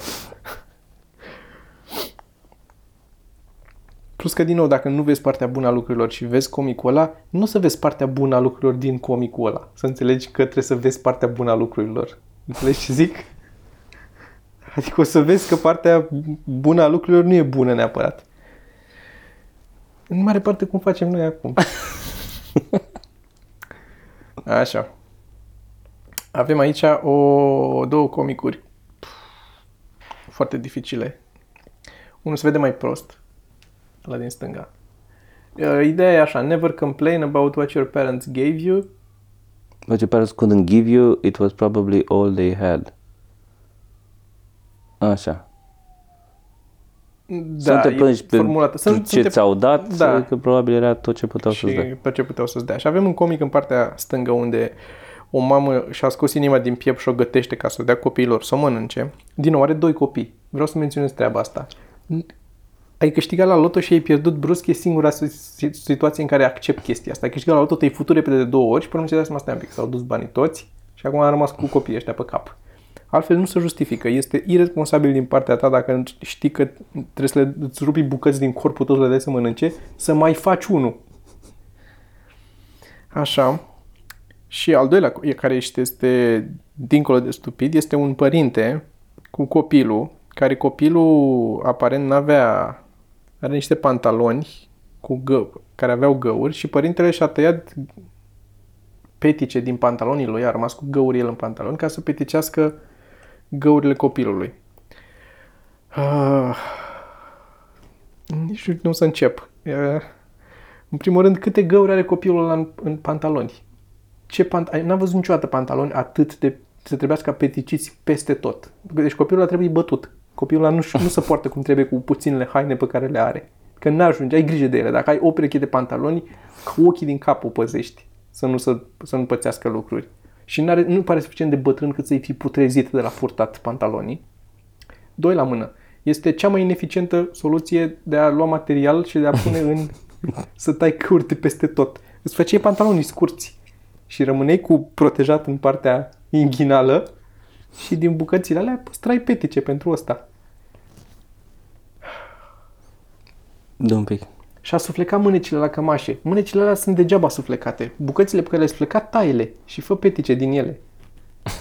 Plus că, din nou, dacă nu vezi partea bună a lucrurilor și vezi comicul ăla, nu o să vezi partea bună a lucrurilor din comicul ăla. Să înțelegi că trebuie să vezi partea bună a lucrurilor. Înțelegi ce zic? Adică o să vezi că partea bună a lucrurilor nu e bună neapărat. În mare parte cum facem noi acum. Așa. Avem aici o, două comicuri foarte dificile. Unul se vede mai prost, la din stânga. Uh, Ideea e așa, never complain about what your parents gave you. What your parents couldn't give you, it was probably all they had. Așa. Da, să nu te e plângi pe formulată. Să nu- să ce nu te- ți-au dat, Da. că probabil era tot ce puteau să-ți și dea. tot ce puteau să-ți dea. Și avem un comic în partea stângă unde o mamă și-a scos inima din piept și o gătește ca să o dea copiilor să o mănânce. Din nou, are doi copii. Vreau să menționez treaba asta. Ai câștigat la loto și ai pierdut brusc, e singura si- situație în care accept chestia asta. Ai câștigat la loto, te-ai futut repede de două ori și până nu ți-ai dat seama, stai un pic, s-au dus banii toți și acum am rămas cu copiii ăștia pe cap. Altfel nu se justifică. Este irresponsabil din partea ta dacă știi că trebuie să le îți rupi bucăți din corpul tău să le dai să mănânce, să mai faci unul. Așa. Și al doilea, e- care este, este dincolo de stupid, este un părinte cu copilul, care copilul aparent n-avea, are niște pantaloni cu gă, care aveau găuri și părintele și-a tăiat petice din pantalonii lui, a rămas cu găuri el în pantaloni ca să peticească găurile copilului. Ah, nici nu știu cum să încep. Uh, în primul rând, câte găuri are copilul ăla în, în pantaloni? Ce pant- ai- N-am văzut niciodată pantaloni atât de să trebuiască peticiți peste tot. Deci copilul ăla trebuie bătut. Copilul ăla nu, nu se poartă cum trebuie cu puținele haine pe care le are. Că n-ajungi, ai grijă de ele. Dacă ai o pereche de pantaloni, cu ochii din cap o păzești. Să nu, să, să nu pățească lucruri. Și n-are, nu pare suficient de bătrân cât să-i fi putrezit de la purtat pantalonii. Doi la mână. Este cea mai ineficientă soluție de a lua material și de a pune în... să tai căuri de peste tot. Îți făceai pantalonii scurți și rămâneai cu protejat în partea inghinală și din bucățile alea păstrai petice pentru asta. Dă un pic. Și a suflecat mânecile la cămașe. Mânecile alea sunt degeaba suflecate. Bucățile pe care le-ai suflecat, taile și fă petice din ele.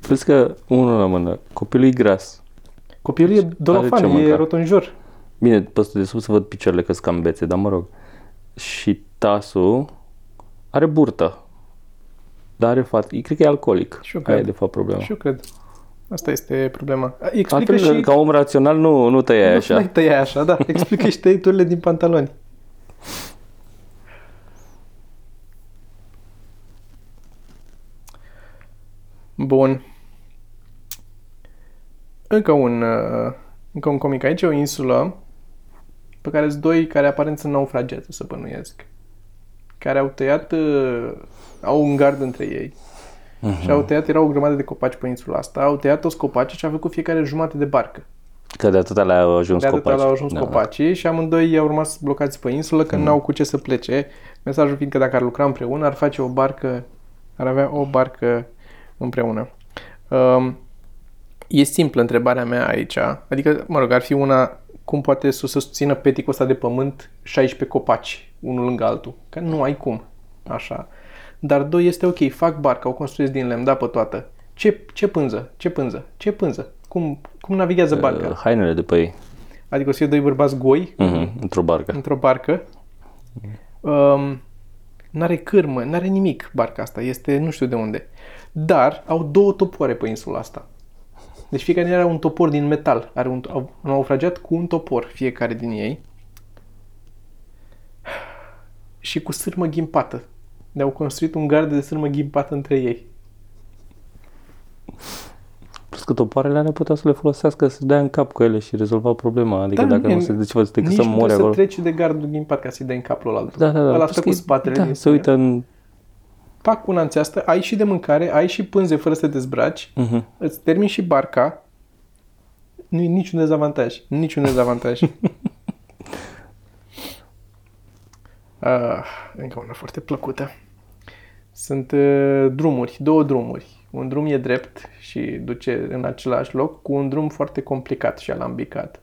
Plus că, unul la mână, copilul e gras. Copilul e Are ce dolofan, e mânca. rotonjor. Bine, pe ăsta de sus să văd picioarele că cam bețe, dar mă rog. Și tasul are burtă. Dar are fat. Cred că e alcoolic. Și eu Aia e cred. de fapt problema. Și eu cred. Asta este problema. Explică Altfel, și... ca om rațional, nu, nu tăiai Nu așa. mai tăiai așa, da. Explică și tăieturile din pantaloni. Bun. Încă un, uh, încă un comic aici, o insulă pe care sunt doi care aparent sunt naufragiați, să bănuiesc. Care au tăiat, uh, au un gard între ei. Și au tăiat, erau o grămadă de copaci pe insula asta, au tăiat toți copacii și au făcut fiecare jumate de barcă. Că de atâta le-au ajuns De atâta copaci. au ajuns Da, copacii și amândoi au rămas blocați pe insulă că n-au cu ce să plece. Mesajul fiind că dacă ar lucra împreună, ar face o barcă, ar avea o barcă împreună. Um, e simplă întrebarea mea aici. Adică, mă rog, ar fi una cum poate să susțină peticul ăsta de pământ 16 copaci, unul lângă altul. Că nu ai cum. Așa. Dar doi este ok, fac barca, o construiesc din lemn, da pe toată. Ce, ce pânză? Ce pânză? Ce pânză? Cum, cum navighează barca? Uh, Hainele de pe ei. Adică o să fie doi bărbați goi Mhm, într-o barcă. într-o barcă. Um, n-are cârmă, n-are nimic barca asta, este nu știu de unde. Dar au două topoare pe insula asta. Deci fiecare are un topor din metal. Are un, au un naufragiat cu un topor fiecare din ei. Și cu sârmă ghimpată. Ne-au construit un gard de sârmă ghimpată între ei. Plus că topoarele alea puteau să le folosească să dea în cap cu ele și rezolva problema. Adică Da, dacă nu nu e- se zice, decât Nici să nu mori trebuie acolo. să treci de gardul ghimpat ca să-i dai în capul altul. Da, da, da. Ăla Plus stă că cu e- spatele Da, din se uită în... fac una înțeastă, ai și de mâncare, ai și pânze fără să te dezbraci, Mhm. îți termini și barca, nu e niciun dezavantaj. Niciun dezavantaj. Uh, încă una foarte plăcută. Sunt uh, drumuri, două drumuri. Un drum e drept și duce în același loc cu un drum foarte complicat și alambicat.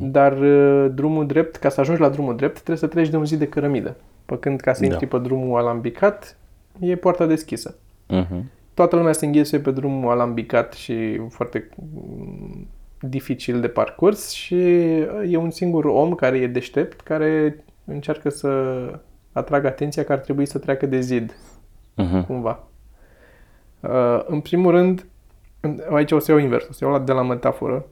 Dar uh, drumul drept, ca să ajungi la drumul drept, trebuie să treci de un zid de cărămidă. Pe când ca să Da. intri pe drumul alambicat, e poarta deschisă. Mhm. Toată lumea se înghesuie pe drumul alambicat și foarte mm, dificil de parcurs și e un singur om care e deștept, care încearcă să atragă atenția că ar trebui să treacă de zid, Mhm. cumva. Uh, în primul rând, în- aici o să iau invers, o să iau la, de la metaforă.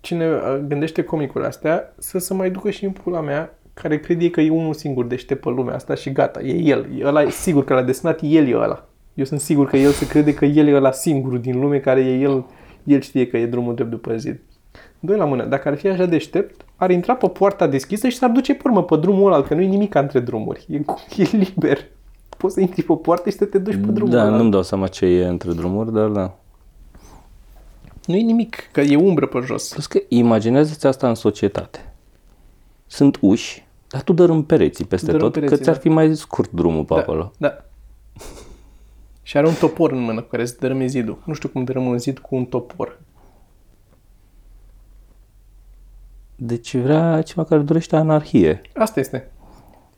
Cine uh, gândește comicurile astea, să se mai ducă și în pula mea, care crede că e unul singur deștept pe lumea asta și gata, e el. E ăla, e sigur că l-a desenat, el e ăla. Eu sunt sigur că el se crede că el e ăla singurul din lume care e el, el știe că e drumul drept după zid. Doi la mână, dacă ar fi așa deștept, ar intra pe poarta deschisă și s-ar duce pe urmă pe drumul ăla, că nu e nimic între drumuri. E, e liber. Poți să intri pe poartă și să te duci pe drumul Da, ăla. nu-mi dau seama ce e între drumuri, dar da. Nu e nimic, că e umbră pe jos. Plus că imaginează-ți asta în societate. Sunt uși, dar tu dărâm pereții peste Dărâm tot, pereții, că ți-ar da. fi mai scurt drumul pe Da, acolo. Da. Și are un topor în mână cu care să dărâme zidul. Nu știu cum dărâm un zid cu un topor. Deci vrea ceva care dorește anarhie. Asta este.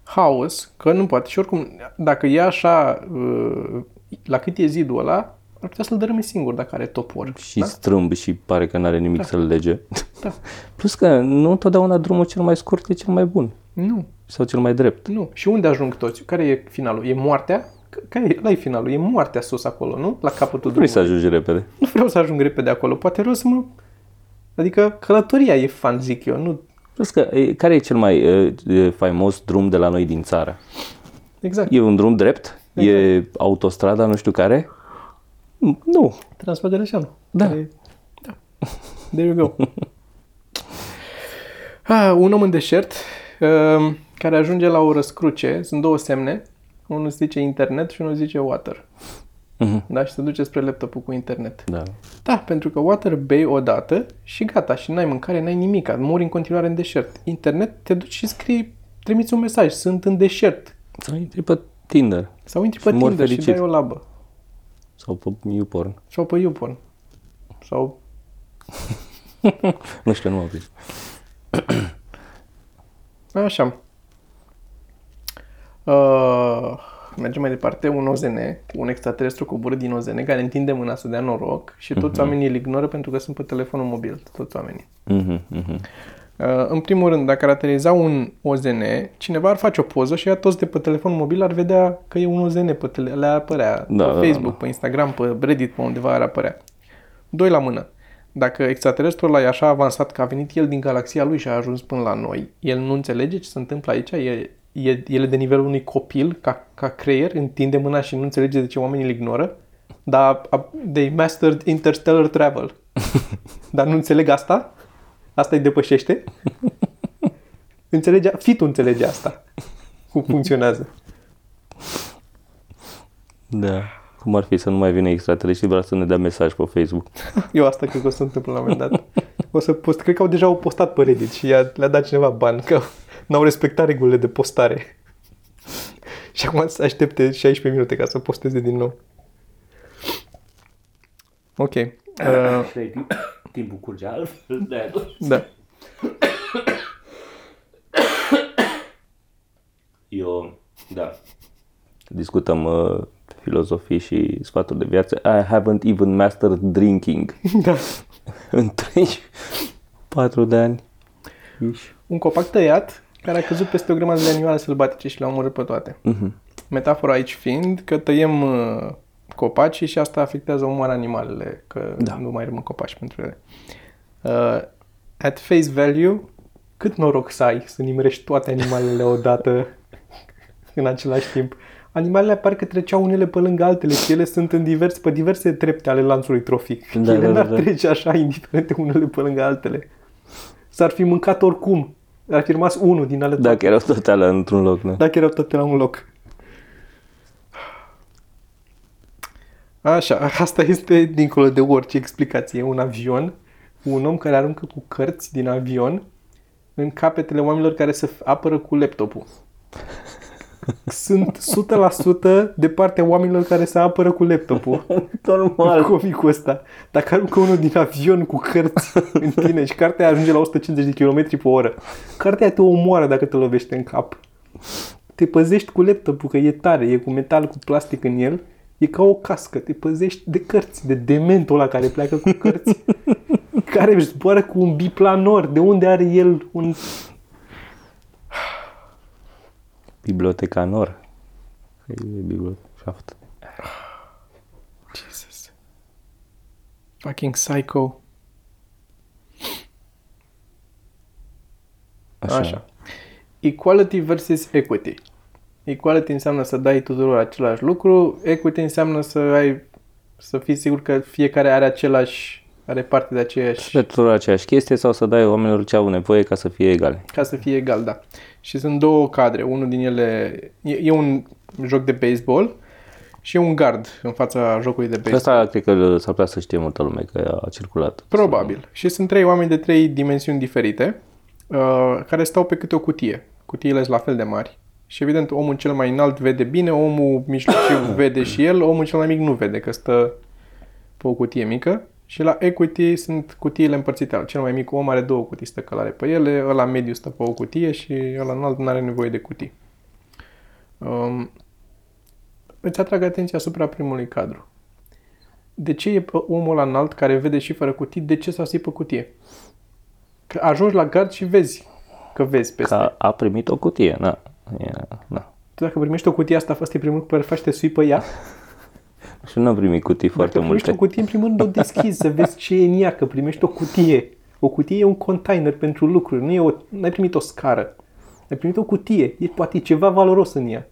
Haos, că nu poate. Și oricum, dacă e așa, uh, la cât e zidul ăla, ar putea să-l dărâme singur dacă are topor. Și da? strâmb și pare că n-are nimic să-l lege. Da. Plus că nu întotdeauna drumul cel mai scurt e cel mai bun. Nu, Sau cel mai drept. nu. Și unde ajung toți? Care e finalul? E moartea? C- Care e? Ăla e finalul. E moartea sus acolo, nu? La capătul Nu vrei drumului. să ajungi repede. Nu vreau să ajung repede acolo. Poate vreau să mă... Adică călătoria e fan, zic eu. Nu... Plus că e, care e cel mai e, e, faimos drum de la noi din țară? Exact. E un drum drept? E autostrada nu știu care? Nu. Transfăgărășanu. Da. Care... da. There you go. ah, un om în deșert um, care ajunge la o răscruce. Sunt două semne. Unul zice internet și unul zice water. Mhm. Da? Și se duce spre laptopul cu internet. Da. Da, pentru că water bei odată și gata. Și n-ai mâncare, n-ai nimic. Mori în continuare în deșert. Internet, te duci și scrii, trimiți un mesaj. Sunt în deșert. Sau intri pe Tinder. Sau intri pe Și mor Tinder și fericit. dai o labă. Sau pe YouPorn. Sau pe YouPorn. Sau Nu știu, nu am prins. Așa. Uh, mergem mai departe. Un OZN, un extraterestru coborât din OZN, care întinde mâna să dea noroc și toți oamenii îl ignoră pentru că sunt pe telefonul mobil. Toți oamenii. Mhm, mhm. Uh, în primul rând, dacă ar ateriza un OZN, cineva ar face o poză și ea toți de pe telefon mobil ar vedea că e un OZN pe tele- le apărea Da, pe da, Facebook, pe Instagram, pe Reddit, pe undeva ar apărea. Doi la mână. Dacă extraterestrul ăla e așa avansat că a venit el din galaxia lui și a ajuns până la noi, el nu înțelege ce se întâmplă aici? E, e, el e de nivelul unui copil, ca, ca creier, întinde mâna și nu înțelege de ce oamenii îl ignoră? Dar a- they mastered interstellar travel. Dar nu înțeleg asta? Asta îi depășește? Înțelege, fitul înțelege asta. Cum funcționează. Da. Cum ar fi să nu mai vină extraterestri, doar să ne dea mesaj pe Facebook. Eu asta cred că o să se întâmple la un moment dat. O să post, cred că au deja au postat pe Reddit și i-a, le-a dat cineva bani, că n-au respectat regulile de postare. și acum să aștepte 16 minute ca să posteze din nou. Ok. Uh, Timpul curge altfel, de da. Eu, da. Discutăm uh, filozofii și sfaturi de viață. I haven't even mastered drinking. da. În 34 de ani. Iși. Un copac tăiat care a căzut peste o grămadă de animale sălbatice și le-a omorât pe toate. Mhm. Metafora aici fiind că tăiem uh, copacii și asta afectează omoară animalele, că Da. nu mai rămân copaci pentru ele. Uh, at face value, cât noroc să ai să nimerești toate animalele odată în același timp. Animalele parcă treceau unele pe lângă altele și ele sunt în divers, pe diverse trepte ale lanțului trofic. Da, ele da, n-ar da, da. trece așa indiferente unele pe lângă altele. S-ar fi mâncat oricum. Ar fi rămas unul din ale toate. Dacă erau toate alea într-un loc, nu? Dacă erau toate la un loc. Așa, asta este dincolo de orice explicație. E un avion, un om care aruncă cu cărți din avion în capetele oamenilor care se apără cu laptopul. Sunt 100% de partea oamenilor care se apără cu laptopul. Normal. Comicul ăsta. Dacă aruncă unul din avion cu cărți în tine și cartea ajunge la 150 de km pe oră, cartea te omoară dacă te lovește în cap. Te păzești cu laptopul, că e tare, e cu metal, cu plastic în el, e ca o cască, te păzești de cărți, de dementul ăla care pleacă cu cărți, care își zboară cu un biplanor, de unde are el un... Bibliotecanor. E bibliotecaft. Jesus. Fucking psycho. Așa. Așa. Equality versus equity. Equality înseamnă să dai tuturor același lucru, equity înseamnă să ai să fii sigur că fiecare are același are parte de aceeași De tuturor aceeași chestie sau să dai oamenilor ce au nevoie ca să fie egale. ca să fie egal, da. Și sunt două cadre, unul din ele e, e un joc de baseball și e un gard în fața jocului de baseball. Asta cred că s-ar putea să știe multă lume că a circulat. Probabil. Și sunt trei oameni de trei dimensiuni diferite uh, care stau pe câte o cutie. Cutiile sunt la fel de mari. Și evident, omul cel mai înalt vede bine, omul mijlociu vede și el, omul cel mai mic nu vede, că stă pe o cutie mică. Și la equity sunt cutiile împărțite. Cel mai mic om are două cutii, stă călare pe ele, ăla mediu stă pe o cutie și ăla înalt nu are nevoie de cutii. Um, îți atrag atenția asupra primului cadru. De ce e pe omul ăla înalt care vede și fără cutii, de ce să pe cutie? Că ajungi la gard și vezi că vezi peste. Că a primit o cutie, da. E, da. Tu dacă primești o cutie asta, asta e primul care faci, te sui pe ea. Și nu am primit cutii foarte Dacă primești multe. o cutie, în primul rând o deschizi să vezi ce e în ea, că primești o cutie. O cutie e un container pentru lucruri, nu e o, n-ai primit o scară. Ai primit o cutie, e poate e ceva valoros în ea.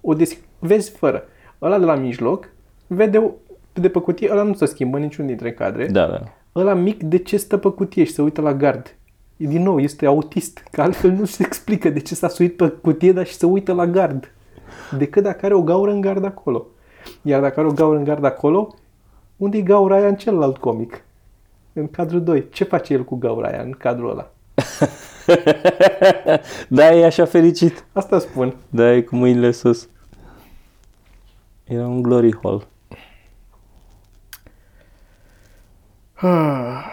O des- vezi fără. Ăla de la mijloc, vede o, de pe cutie, ăla nu se schimbă niciun dintre cadre. Da, da. Ăla mic de ce stă pe cutie și se uită la gard? E, din nou, este autist, că altfel nu se explică de ce s-a suit pe cutie, dar și se uită la gard. Decât dacă are o gaură în gard acolo. Iar dacă are o gaură în gard acolo, unde e gaura aia în celălalt comic? În cadrul 2. Ce face el cu gaura aia în cadrul ăla? da, e așa fericit. Asta spun. Da, e cu mâinile sus. Era un glory hole.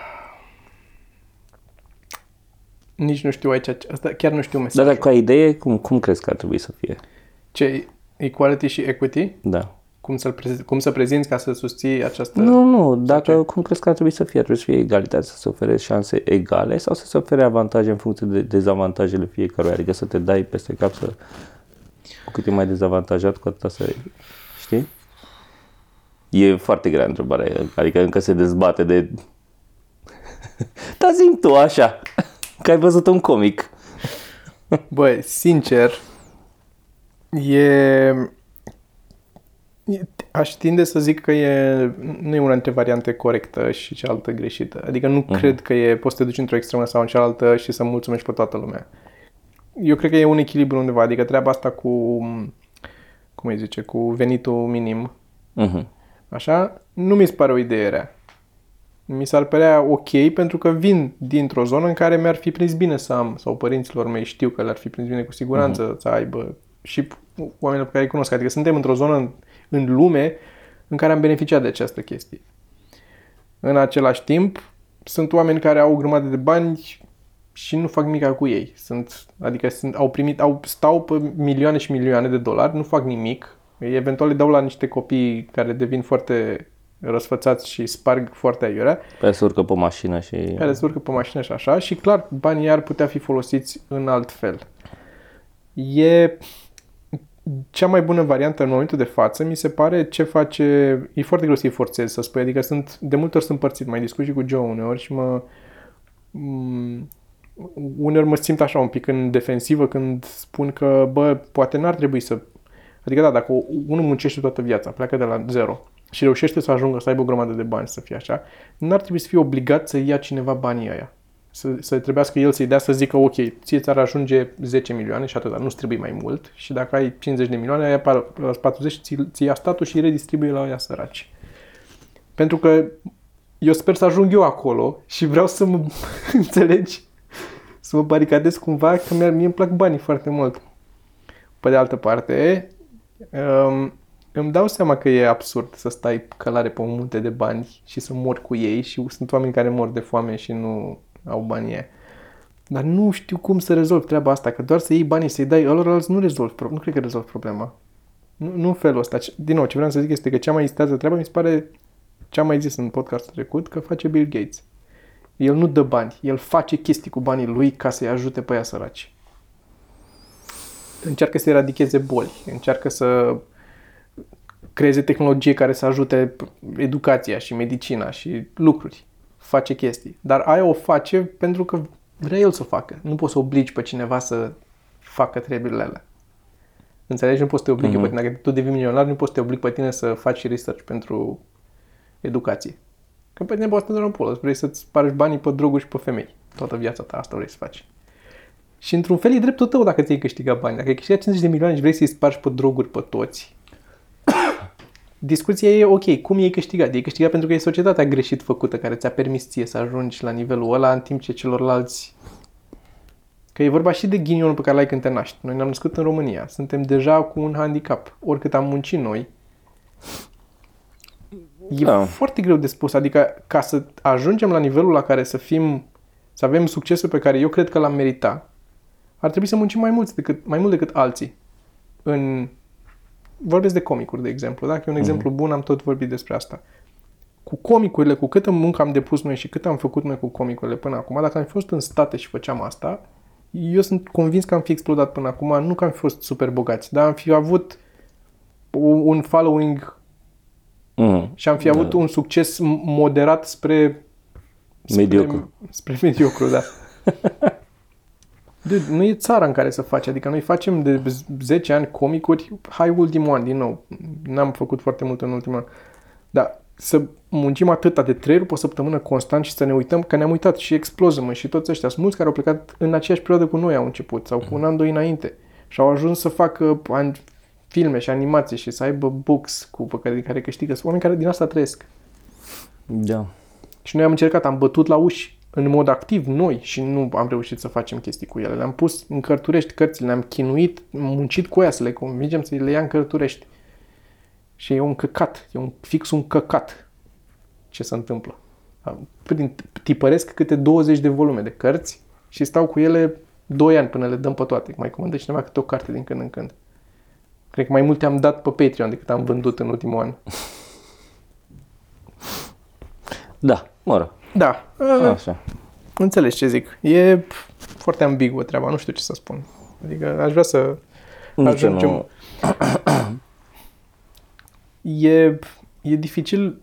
Nici nu știu aici, asta chiar nu știu Dar mesaj. dacă ai idee, cum, cum crezi că ar trebui să fie? Ce, equality și equity? Da. Cum să, prezi- cum să prezinți ca să susții această... Nu, nu, dacă ce? cum crezi că ar trebui să fie? Ar trebui să fie egalitate, să se ofere șanse egale sau să se ofere avantaje în funcție de dezavantajele fiecăruia? Adică să te dai peste cap să... Cu cât e mai dezavantajat, cu atâta să... Știi? E foarte grea întrebarea, adică încă se dezbate de... Dar zi tu așa, că ai văzut un comic. Băi, sincer, e... e- Aș tinde să zic că e, nu e una dintre variante corectă și cealaltă greșită. Adică nu uh-huh. cred că e, poți să te duci într-o extremă sau în cealaltă și să mulțumești pe toată lumea. Eu cred că e un echilibru undeva. Adică treaba asta cu, cum îi zice, cu venitul minim, Uh-huh. Așa, nu mi se pare o idee rea. Mi s-ar părea ok pentru că vin dintr-o zonă în care mi-ar fi prins bine să am, sau părinților mei știu că le-ar fi prins bine cu siguranță uh-huh. să aibă și oamenii pe care îi cunosc. Adică suntem într-o zonă în, în lume în care am beneficiat de această chestie. În același timp, sunt oameni care au o grămadă de bani și nu fac nimic cu ei. Sunt, adică sunt, au primit, au, stau pe milioane și milioane de dolari, nu fac nimic. Eventual le dau la niște copii care devin foarte răsfățați și sparg foarte aiurea, Pe se urcă pe mașină și... care se urcă pe mașină și așa și clar banii ar putea fi folosiți în alt fel. E cea mai bună variantă în momentul de față, mi se pare ce face, e foarte greu să-i forțezi să spui, adică sunt, de multe ori sunt părțit, mai discut și cu Joe uneori și mă, m- uneori mă simt așa un pic în defensivă când spun că, bă, poate n-ar trebui să, adică da, dacă unul muncește toată viața, pleacă de la zero și reușește să ajungă să aibă o grămadă de bani, să fie așa, n-ar trebui să fie obligat să ia cineva banii ăia. Să, să trebuiască el să-i dea să zică, ok, ție ți-ar ajunge 10 milioane și atâta, nu-ți trebuie mai mult și dacă ai 50 de milioane, aia 40 ți, ți ia statul și îi redistribuie la ăia săraci. Pentru că eu sper să ajung eu acolo și vreau să mă înțelegi să mă baricadez cumva, că mie îmi plac banii foarte mult. Pe de altă parte, um, îmi dau seama că e absurd să stai călare pe un munte de bani și să mor cu ei și sunt oameni care mor de foame și nu au banii aia. Dar nu știu cum să rezolv treaba asta, că doar să iei banii să-i dai alorlalți nu rezolv, nu cred că rezolv problema. Nu, nu în felul ăsta. Din nou, ce vreau să zic este că cea mai istează treaba mi se pare, ce am mai zis în podcastul trecut, că face Bill Gates. El nu dă bani, el face chestii cu banii lui ca să-i ajute pe ea săraci. Încearcă să eradicheze boli, încearcă să creeze tehnologie care să ajute educația și medicina și lucruri. Face chestii. Dar aia o face pentru că vrea el să o facă. Nu poți să obligi pe cineva să facă treburile alea. Înțelegi? Nu poți să te obligi mm-hmm. pe tine. Dacă tu devii milionar, nu poți să te obligi pe tine să faci research pentru educație. Că pe tine poți să te în pulă. Vrei să-ți spargi banii pe droguri și pe femei. Toată viața ta asta vrei să faci. Și într-un fel e dreptul tău dacă ți-ai câștigat bani. Dacă ai câștigat 50 de milioane și vrei să-i spargi pe droguri pe toți, discuția e ok, cum e câștigat? E câștigat pentru că e societatea greșit făcută care ți-a permis ție să ajungi la nivelul ăla în timp ce celorlalți Că e vorba și de ghinionul pe care l-ai când te naști. Noi ne-am născut în România. Suntem deja cu un handicap. Oricât am muncit noi, e da. foarte greu de spus. Adică ca să ajungem la nivelul la care să fim, să avem succesul pe care eu cred că l-am meritat, ar trebui să muncim mai mult decât, mai mult decât alții. În... Vorbesc de comicuri, de exemplu. Dacă e un mm-hmm. exemplu bun, am tot vorbit despre asta. Cu comicurile, cu câtă muncă am depus noi și cât am făcut noi cu comicurile până acum, dacă am fost în state și făceam asta, eu sunt convins că am fi explodat până acum, nu că am fi fost super bogați, dar am fi avut un following mm. și am fi avut da. un succes moderat spre mediocru. Spre, spre mediocru, da. Dude, nu e țara în care să faci, adică noi facem de 10 ani comicuri, hai ultimul an din nou, n-am făcut foarte mult în ultimul an, dar să muncim atâta de trei ori pe săptămână constant și să ne uităm, că ne-am uitat și exploză și toți ăștia sunt mulți care au plecat în aceeași perioadă cu noi au început sau cu un an, doi înainte și au ajuns să facă filme și animații și să aibă books cu, pe care, care câștigă. Sunt oameni care din asta trăiesc. Da. Și noi am încercat, am bătut la uși în mod activ noi și nu am reușit să facem chestii cu ele. Le-am pus în cărturești cărțile, le-am chinuit, muncit cu ea să le convingem să le ia în cărturești. Și e un căcat, e un fix un căcat ce se întâmplă. Tipăresc câte 20 de volume de cărți și stau cu ele 2 ani până le dăm pe toate. Mai comandă cineva câte o carte din când în când. Cred că mai multe am dat pe Patreon decât am vândut în ultimul an. Da, mă rog. Da. Așa. Înțelegi ce zic. E foarte ambiguă treaba, nu știu ce să spun. Adică aș vrea să Nici ajungem... Nu e, e dificil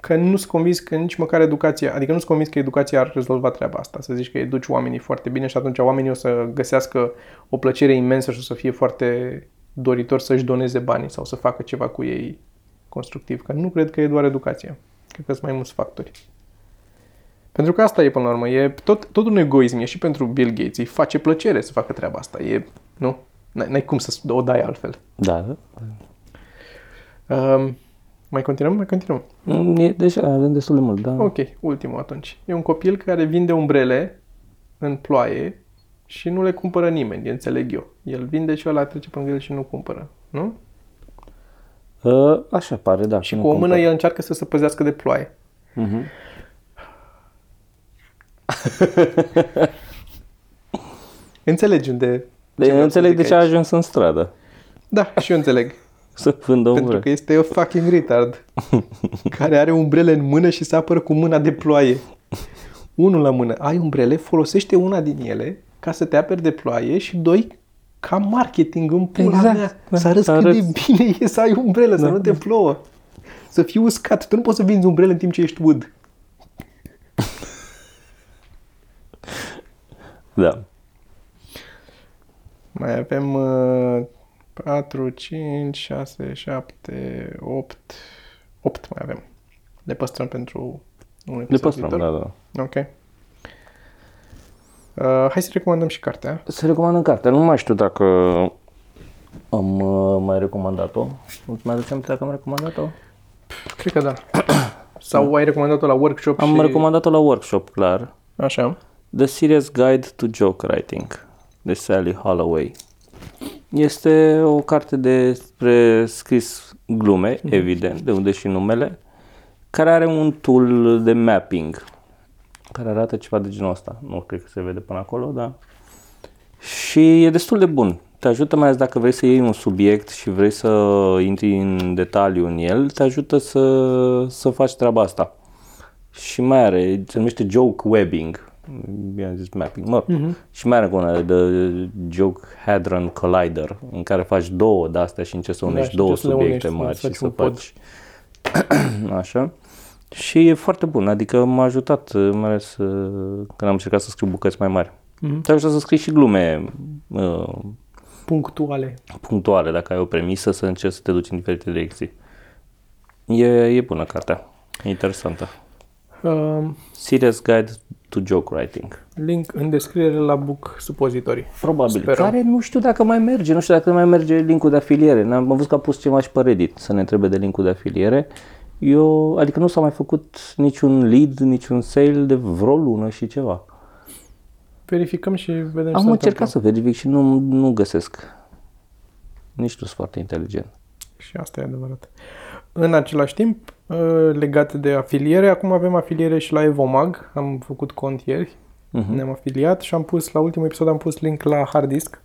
că nu sunt convins că nici măcar educația, adică nu sunt convins că educația ar rezolva treaba asta, să zici că educi oamenii foarte bine și atunci oamenii o să găsească o plăcere imensă și o să fie foarte doritor să-și doneze banii sau să facă ceva cu ei constructiv, că nu cred că e doar educația. Cred că sunt mai mulți factori. Pentru că asta e până la urmă, e tot, tot un egoism, e și pentru Bill Gates, îi face plăcere să facă treaba asta, e, nu? N-ai cum să o dai altfel. Da. Um, mai continuăm? Mai continuăm. Mm, e, deja avem destul de mult, da. Ok, ultimul atunci. E un copil care vinde umbrele în ploaie și nu le cumpără nimeni, înțeleg eu. El vinde și ăla trece pe el și nu cumpără, nu? Uh, așa pare, da. Și cu o mână cumpără. el încearcă să se păzească de ploaie. Uh-huh. Înțelegi unde... De, înțeleg de ce a ajuns în stradă. Da, și eu înțeleg. Să vândă Pentru că este o fucking retard care are umbrele în mână și se apără cu mâna de ploaie. Unul la mână. Ai umbrele, folosește una din ele ca să te aperi de ploaie și doi, ca marketing în pula exact, mea. Da, să arăți cât de bine e să ai umbrelă, da, să nu te plouă. Să fii uscat. Tu nu poți să vinzi umbrele în timp ce ești wood. Da. Mai avem uh, 4, 5, 6, 7, 8, 8 mai avem. Le păstrăm pentru un Le păstrăm, viitor. da, da. Ok. Uh, hai să recomandăm și cartea. Să recomandăm cartea. Nu mai știu dacă am uh, mai recomandat-o. Nu mai aduce dacă am recomandat-o? Cred că da. Sau ai recomandat-o la workshop Am și... recomandat-o la workshop, clar. Așa. The Serious Guide to Joke Writing de Sally Holloway. Este o carte despre scris glume, evident, de unde și numele, care are un tool de mapping, care arată ceva de genul ăsta. Nu cred că se vede până acolo, dar... Și e destul de bun. Te ajută mai ales dacă vrei să iei un subiect și vrei să intri în detaliu în el, te ajută să, să faci treaba asta. Și mai are, se numește joke webbing. Bine am zis mapping, mă. Uh-huh. Și mai are cu una de Joke Hadron Collider, în care faci două de astea și încerci să unești și două încerci să le subiecte unești, mari să și faci să un pod. faci Așa. Și e foarte bun, adică m-a ajutat, mai ales uh, când am încercat să scriu bucăți mai mari. Mm-hmm. Te ajută să scrii și glume uh, Punctuale. punctuale, dacă ai o premisă, să încerci să te duci în diferite direcții. E, e bună cartea, e interesantă. Uh, Serious Guide to Joke Writing. link în descriere la Book Supositorii. Probabil. Sperăm. Care nu știu dacă mai merge, nu știu dacă mai merge linkul de afiliere. N-am am văzut că a pus ceva și pe Reddit să ne întrebe de linkul de afiliere. Eu, adică nu s-a mai făcut niciun lead, niciun sale de vreo lună și ceva. Verificăm și vedem ce Am se încercat întâmplă. să verific și nu, nu găsesc. Nici nu sunt foarte inteligent. Și asta e adevărat. În același timp, uh, legat de afiliere, acum avem afiliere și la Evomag. Am făcut cont ieri, Mhm. uh-huh. ne-am afiliat și am pus, la ultimul episod am pus link la hard disk.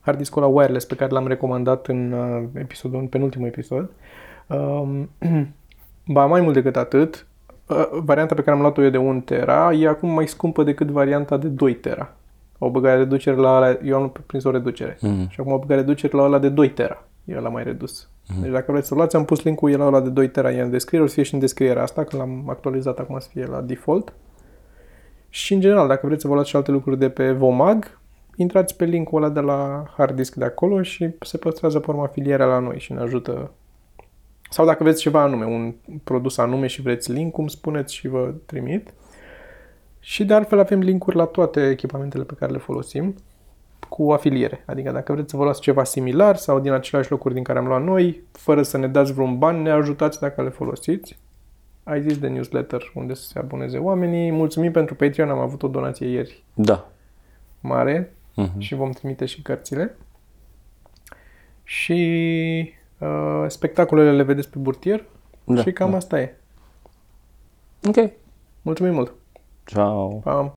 Hard diskul la wireless pe care l-am recomandat în uh, episodul, în penultimul episod. Um, ba, mai mult decât atât, uh, varianta pe care am luat-o eu de 1 tera e acum mai scumpă decât varianta de 2 tera. O băgat reducere la ăla, eu am prins o reducere. Mhm. Și acum o băgat reducere la ăla de 2 tera. E la mai redus. Deci dacă vreți să luați, am pus linkul, e la ăla de 2 tera, e în descriere, o să fie și în descrierea asta, când l-am actualizat acum să fie la default. Și în general, dacă vreți să vă luați și alte lucruri de pe Vomag, intrați pe linkul ăla de la hard disk de acolo și se păstrează pe urmă afilierea la noi și ne ajută. Sau dacă vreți ceva anume, un produs anume și vreți link, cum spuneți și vă trimit. Și de altfel avem linkuri la toate echipamentele pe care le folosim cu afiliere. Adică dacă vreți să vă luați ceva similar sau din aceleași locuri din care am luat noi, fără să ne dați vreun ban, ne ajutați dacă le folosiți. Ai zis de newsletter unde să se aboneze oamenii. Mulțumim pentru Patreon, am avut o donație ieri Da. mare Mhm. și vom trimite și cărțile. Și uh, spectacolele le vedeți pe burtier Da, și cam da. asta e. Ok. Mulțumim mult! Ciao. Pa!